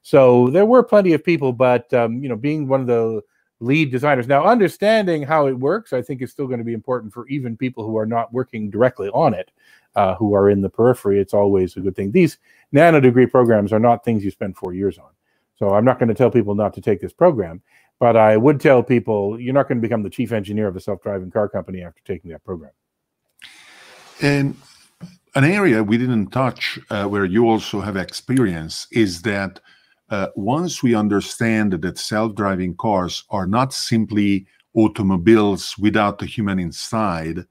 So there were plenty of people, but um, you know, being one of the lead designers now, understanding how it works, I think is still going to be important for even people who are not working directly on it, uh, who are in the periphery. It's always a good thing. These nano degree programs are not things you spend four years on. So I'm not going to tell people not to take this program, but I would tell people you're not going to become the chief engineer of a self-driving car company after taking that program. And an area we didn't touch uh, where you also have experience is that uh, once we understand that self-driving cars are not simply automobiles without the human inside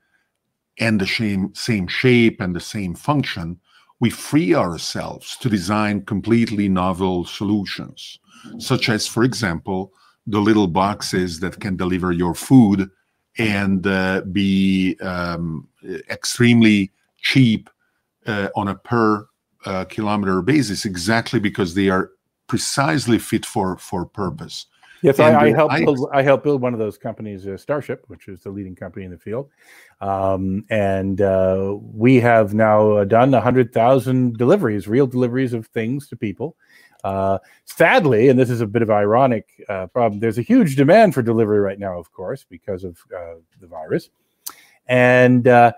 and the same, same shape and the same function, we free ourselves to design completely novel solutions, such as, for example, the little boxes that can deliver your food and uh, be um, extremely cheap uh, on a per uh, kilometer basis, exactly because they are precisely fit for for purpose. Yes, I, I helped. Build, I helped build one of those companies, uh, Starship, which is the leading company in the field, um, and uh, we have now done hundred thousand deliveries, real deliveries of things to people. Uh, sadly, and this is a bit of ironic uh, problem, there's a huge demand for delivery right now, of course, because of uh, the virus, and uh,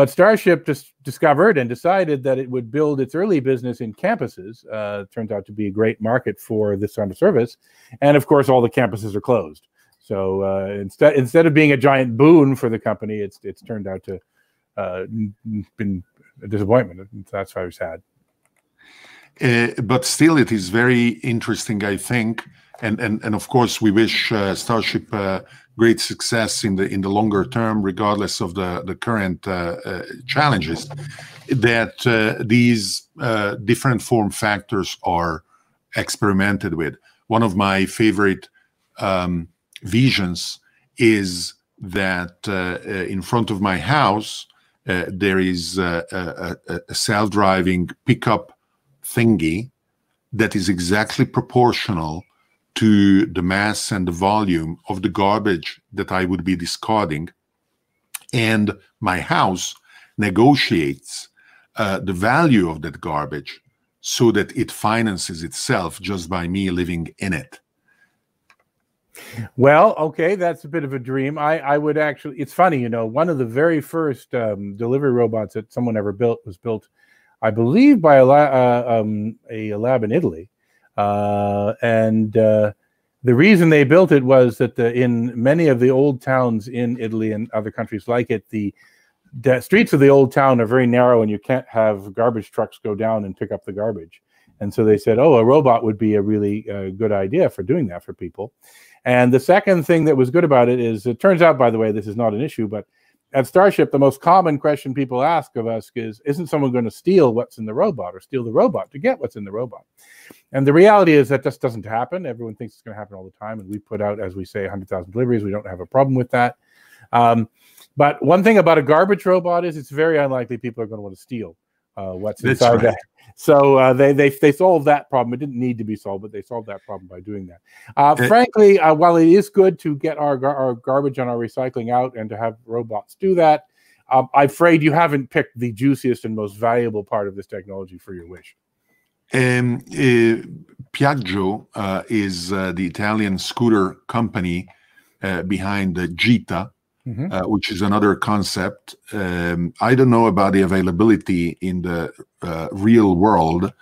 but Starship just discovered and decided that it would build its early business in campuses. Uh, turns out to be a great market for this kind of service, and of course, all the campuses are closed. So uh, instead, instead of being a giant boon for the company, it's it's turned out to uh, been a disappointment. That's was sad. Uh, but still, it is very interesting, I think, and and and of course, we wish uh, Starship uh, great success in the in the longer term, regardless of the the current uh, uh, challenges. That uh, these uh, different form factors are experimented with. One of my favorite um, visions is that uh, uh, in front of my house there is a, a, a self-driving pickup thingy that is exactly proportional to the mass and the volume of the garbage that I would be discarding. And my house negotiates uh, the value of that garbage so that it finances itself just by me living in it. Well, okay, that's a bit of a dream. I, I would actually, it's funny, you know, one of the very first um, delivery robots that someone ever built was built, I believe, by a, la- uh, um, a lab in Italy. Uh, and uh, the reason they built it was that the, in many of the old towns in Italy and other countries like it, the, the streets of the old town are very narrow and you can't have garbage trucks go down and pick up the garbage. And so they said, oh, a robot would be a really uh, good idea for doing that for people. And the second thing that was good about it is it turns out, by the way, this is not an issue, but at Starship, the most common question people ask of us is Isn't someone going to steal what's in the robot or steal the robot to get what's in the robot? And the reality is that just doesn't happen. Everyone thinks it's going to happen all the time. And we put out, as we say, 100,000 deliveries. We don't have a problem with that. Um, but one thing about a garbage robot is it's very unlikely people are going to want to steal uh, what's That's inside right. that. So uh, they they they solved that problem. It didn't need to be solved, but they solved that problem by doing that. Uh, it, frankly, uh, while it is good to get our our garbage and our recycling out and to have robots do that, um, I'm afraid you haven't picked the juiciest and most valuable part of this technology for your wish. Um, uh, Piaggio uh, is the Italian scooter company behind the Gita mm-hmm. uh, which is another concept. Um, I don't know about the availability in the uh, real world.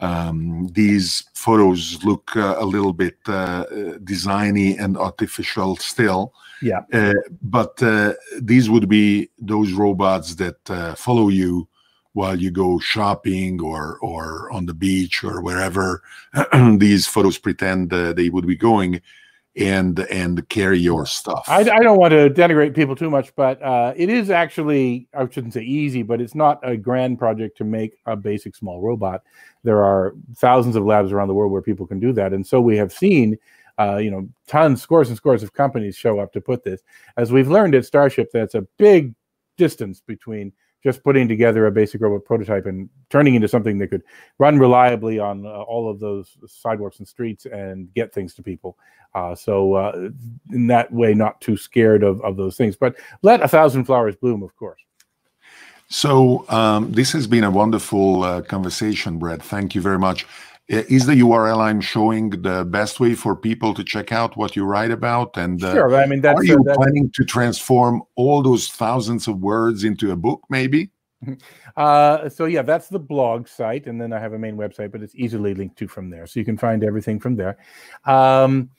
Um, these photos look uh, a little bit uh, designy and artificial still. Yeah. Uh, but uh, these would be those robots that follow you while you go shopping or or on the beach or wherever these photos pretend they would be going and and carry your stuff. I, I don't want to denigrate people too much, but uh, it is actually I shouldn't say easy, but it's not a grand project to make a basic small robot. There are thousands of labs around the world where people can do that, and so we have seen. Uh, you know, tons, scores and scores of companies show up to put this. As we've learned at Starship, that's a big distance between just putting together a basic robot prototype and turning into something that could run reliably on uh, all of those sidewalks and streets and get things to people. Uh, so uh, in that way, not too scared of, of those things, but let a thousand flowers bloom, of course. So um, this has been a wonderful uh, conversation, Brad. Thank you very much. Is the URL I'm showing the best way for people to check out what you write about? And uh, sure, I mean, that's, are you uh, planning to transform all those thousands of words into a book, maybe? Uh, so yeah, that's the blog site, and then I have a main website, but it's easily linked to from there, so you can find everything from there. Um,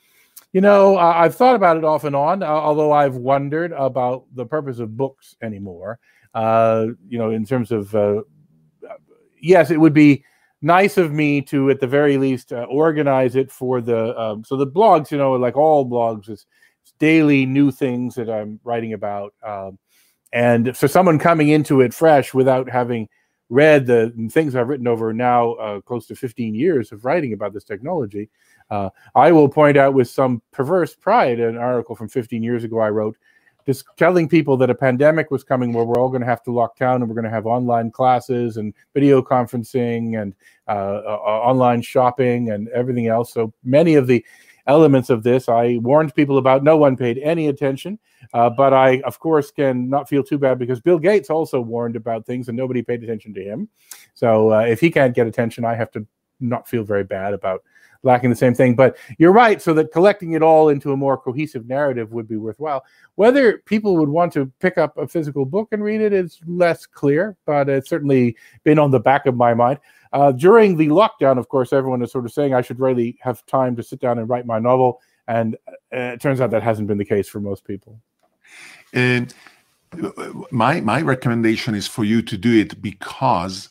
you know, I've thought about it off and on, although I've wondered about the purpose of books anymore. Uh, you know, in terms of uh, yes, it would be nice of me to, at the very least, uh, organize it for the um, so the blogs. You know, like all blogs, is daily new things that I'm writing about, um, and for someone coming into it fresh without having read the things I've written over now uh, close to 15 years of writing about this technology. Uh, I will point out with some perverse pride an article from 15 years ago I wrote just telling people that a pandemic was coming where we're all going to have to lock down and we're going to have online classes and video conferencing and uh, uh, online shopping and everything else. So many of the elements of this I warned people about. No one paid any attention. Uh, but I, of course, can not feel too bad because Bill Gates also warned about things and nobody paid attention to him. So uh, if he can't get attention, I have to not feel very bad about lacking the same thing. But you're right, so that collecting it all into a more cohesive narrative would be worthwhile. Whether people would want to pick up a physical book and read it is less clear, but it's certainly been on the back of my mind. Uh, during the lockdown, of course, everyone is sort of saying I should really have time to sit down and write my novel. And uh, it turns out that hasn't been the case for most people. And my my recommendation is for you to do it because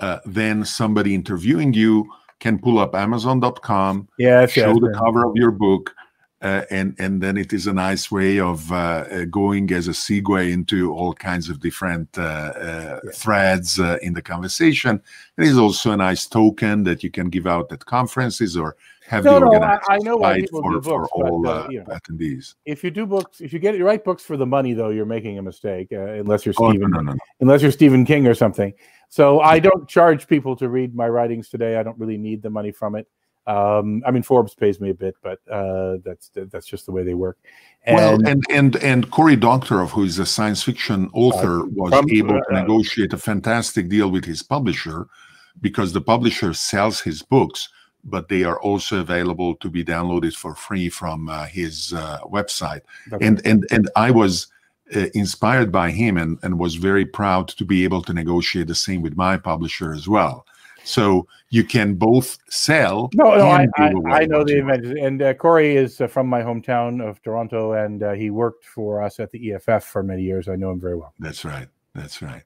uh, then somebody interviewing you can pull up Amazon.com, yes, show yes, the cover of your book, uh, and and then it is a nice way of uh, uh going as a segue into all kinds of different uh, uh yes. threads uh, in the conversation. It is also a nice token that you can give out at conferences or have no, the organizers no, I, I know why people for, do books, for all but, you know, attendees. If you do books, if you get you write books for the money, though, you're making a mistake unless you're Stephen, oh, no, unless you're Stephen King or something. So I don't charge people to read my writings today. I don't really need the money from it. Um, I mean, Forbes pays me a bit, but uh, that's that's just the way they work. And, well, and and and Cory Doctorow, who is a science fiction author, uh, was able to uh, negotiate a fantastic deal with his publisher because the publisher sells his books but they are also available to be downloaded for free from uh, his uh, website. And and and I was uh, inspired by him and and was very proud to be able to negotiate the same with my publisher as well. So you can both sell. No, no, I, I, I know the event, and uh, Cory is uh, from my hometown of Toronto, and uh, he worked for us at the EFF for many years. I know him very well. That's right. That's right.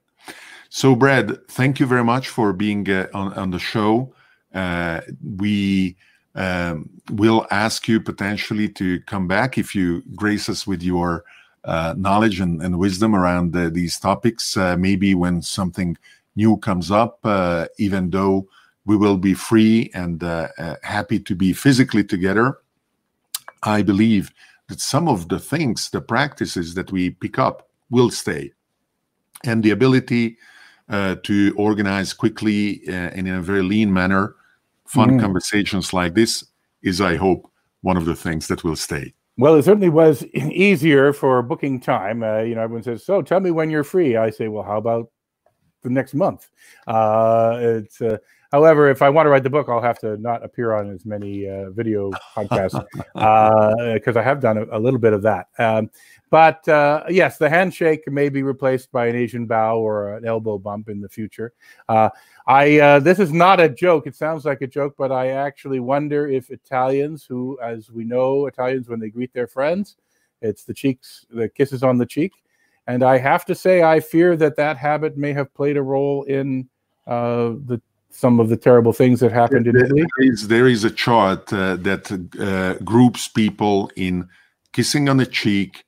So, Brad, thank you very much for being uh, on, on the show. Uh, we um, will ask you potentially to come back if you grace us with your uh, knowledge and, and wisdom around uh, these topics. Uh, maybe when something new comes up, uh, even though we will be free and uh, happy to be physically together, I believe that some of the things, the practices that we pick up will stay. And the ability uh, to organize quickly and in a very lean manner fun Mm. conversations like this is, I hope, one of the things that will stay. Well, it certainly was easier for booking time. Uh, you know, everyone says, "So, tell me when you're free." I say, "Well, how about the next month?" Uh, it's, uh, however, if I want to write the book, I'll have to not appear on as many uh, video podcasts because I have done a, a little bit of that. Um, but uh, yes, the handshake may be replaced by an Asian bow or an elbow bump in the future. I uh, this is not a joke. It sounds like a joke, but I actually wonder if Italians, who, as we know, Italians when they greet their friends, it's the cheeks, the kisses on the cheek, and I have to say, I fear that that habit may have played a role in uh, the some of the terrible things that happened in There Italy. is, there is a chart uh, that uh, groups people in kissing on the cheek,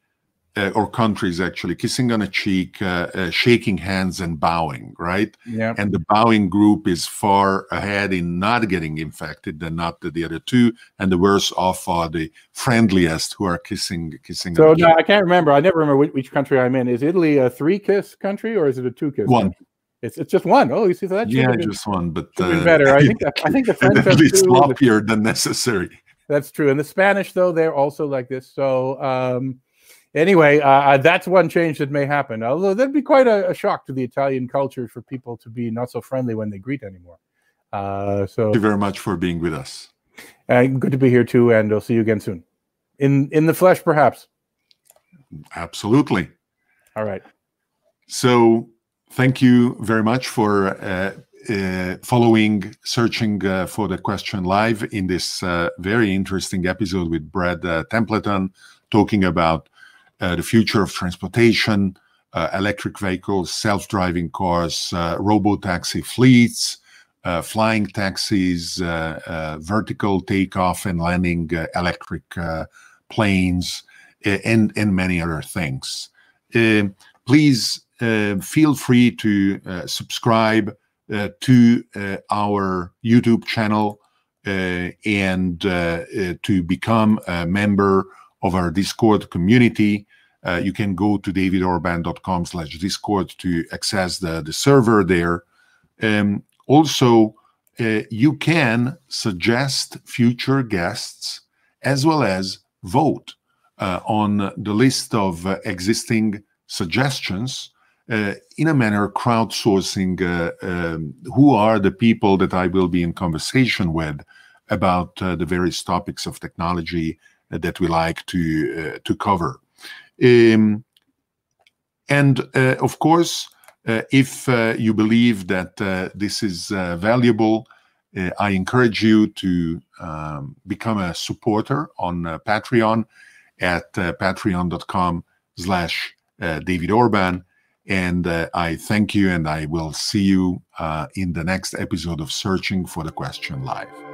uh, or countries actually, kissing on a cheek, uh, uh, shaking hands, and bowing, right? Yeah. and the bowing group is far ahead in not getting infected than not the, the other two and the worse off are the friendliest who are kissing kissing So the no, I can't remember. I never remember which, which country I'm in. Is Italy a three kiss country or is it a two kiss? One. country? It's it's just one. Oh, you see that yeah been, just one but should have been uh, better. I think I think the French have definitely two. The- sloppier than necessary That's true. And the Spanish, though, they're also like this. So, um, anyway, uh, uh, that's one change that may happen. Although that'd be quite a, a shock to the Italian culture for people to be not so friendly when they greet anymore. Uh, so, thank you very much for being with us good to be here too, and I'll see you again soon, in in the flesh, perhaps. absolutely All right. So, thank you very much for uh, uh, following, searching uh, for the question live in this uh, very interesting episode with Brad uh, Templeton, talking about the future of transportation, uh, electric vehicles, self driving cars, uh, robo taxi fleets. Uh, flying taxis, uh, uh, vertical takeoff and landing uh, electric uh, planes, uh, and many other things. Um, please uh, feel free to uh, subscribe uh, to uh, our YouTube channel uh, and uh, uh, to become a member of our Discord community. Uh, you can go to davidorban.com slash discord to access the, the server there. Um, also, uh, you can suggest future guests as well as vote uh, on the list of uh, existing suggestions uh, in a manner crowdsourcing uh, um, who are the people that I will be in conversation with about the various topics of technology that we like to uh, to cover. Um, and uh, of course, uh, if you believe that this is valuable, I encourage you to um, become a supporter on Patreon at patreon.com slash David Orban. And uh, I thank you, and I will see you uh, in the next episode of Searching for the Question Live.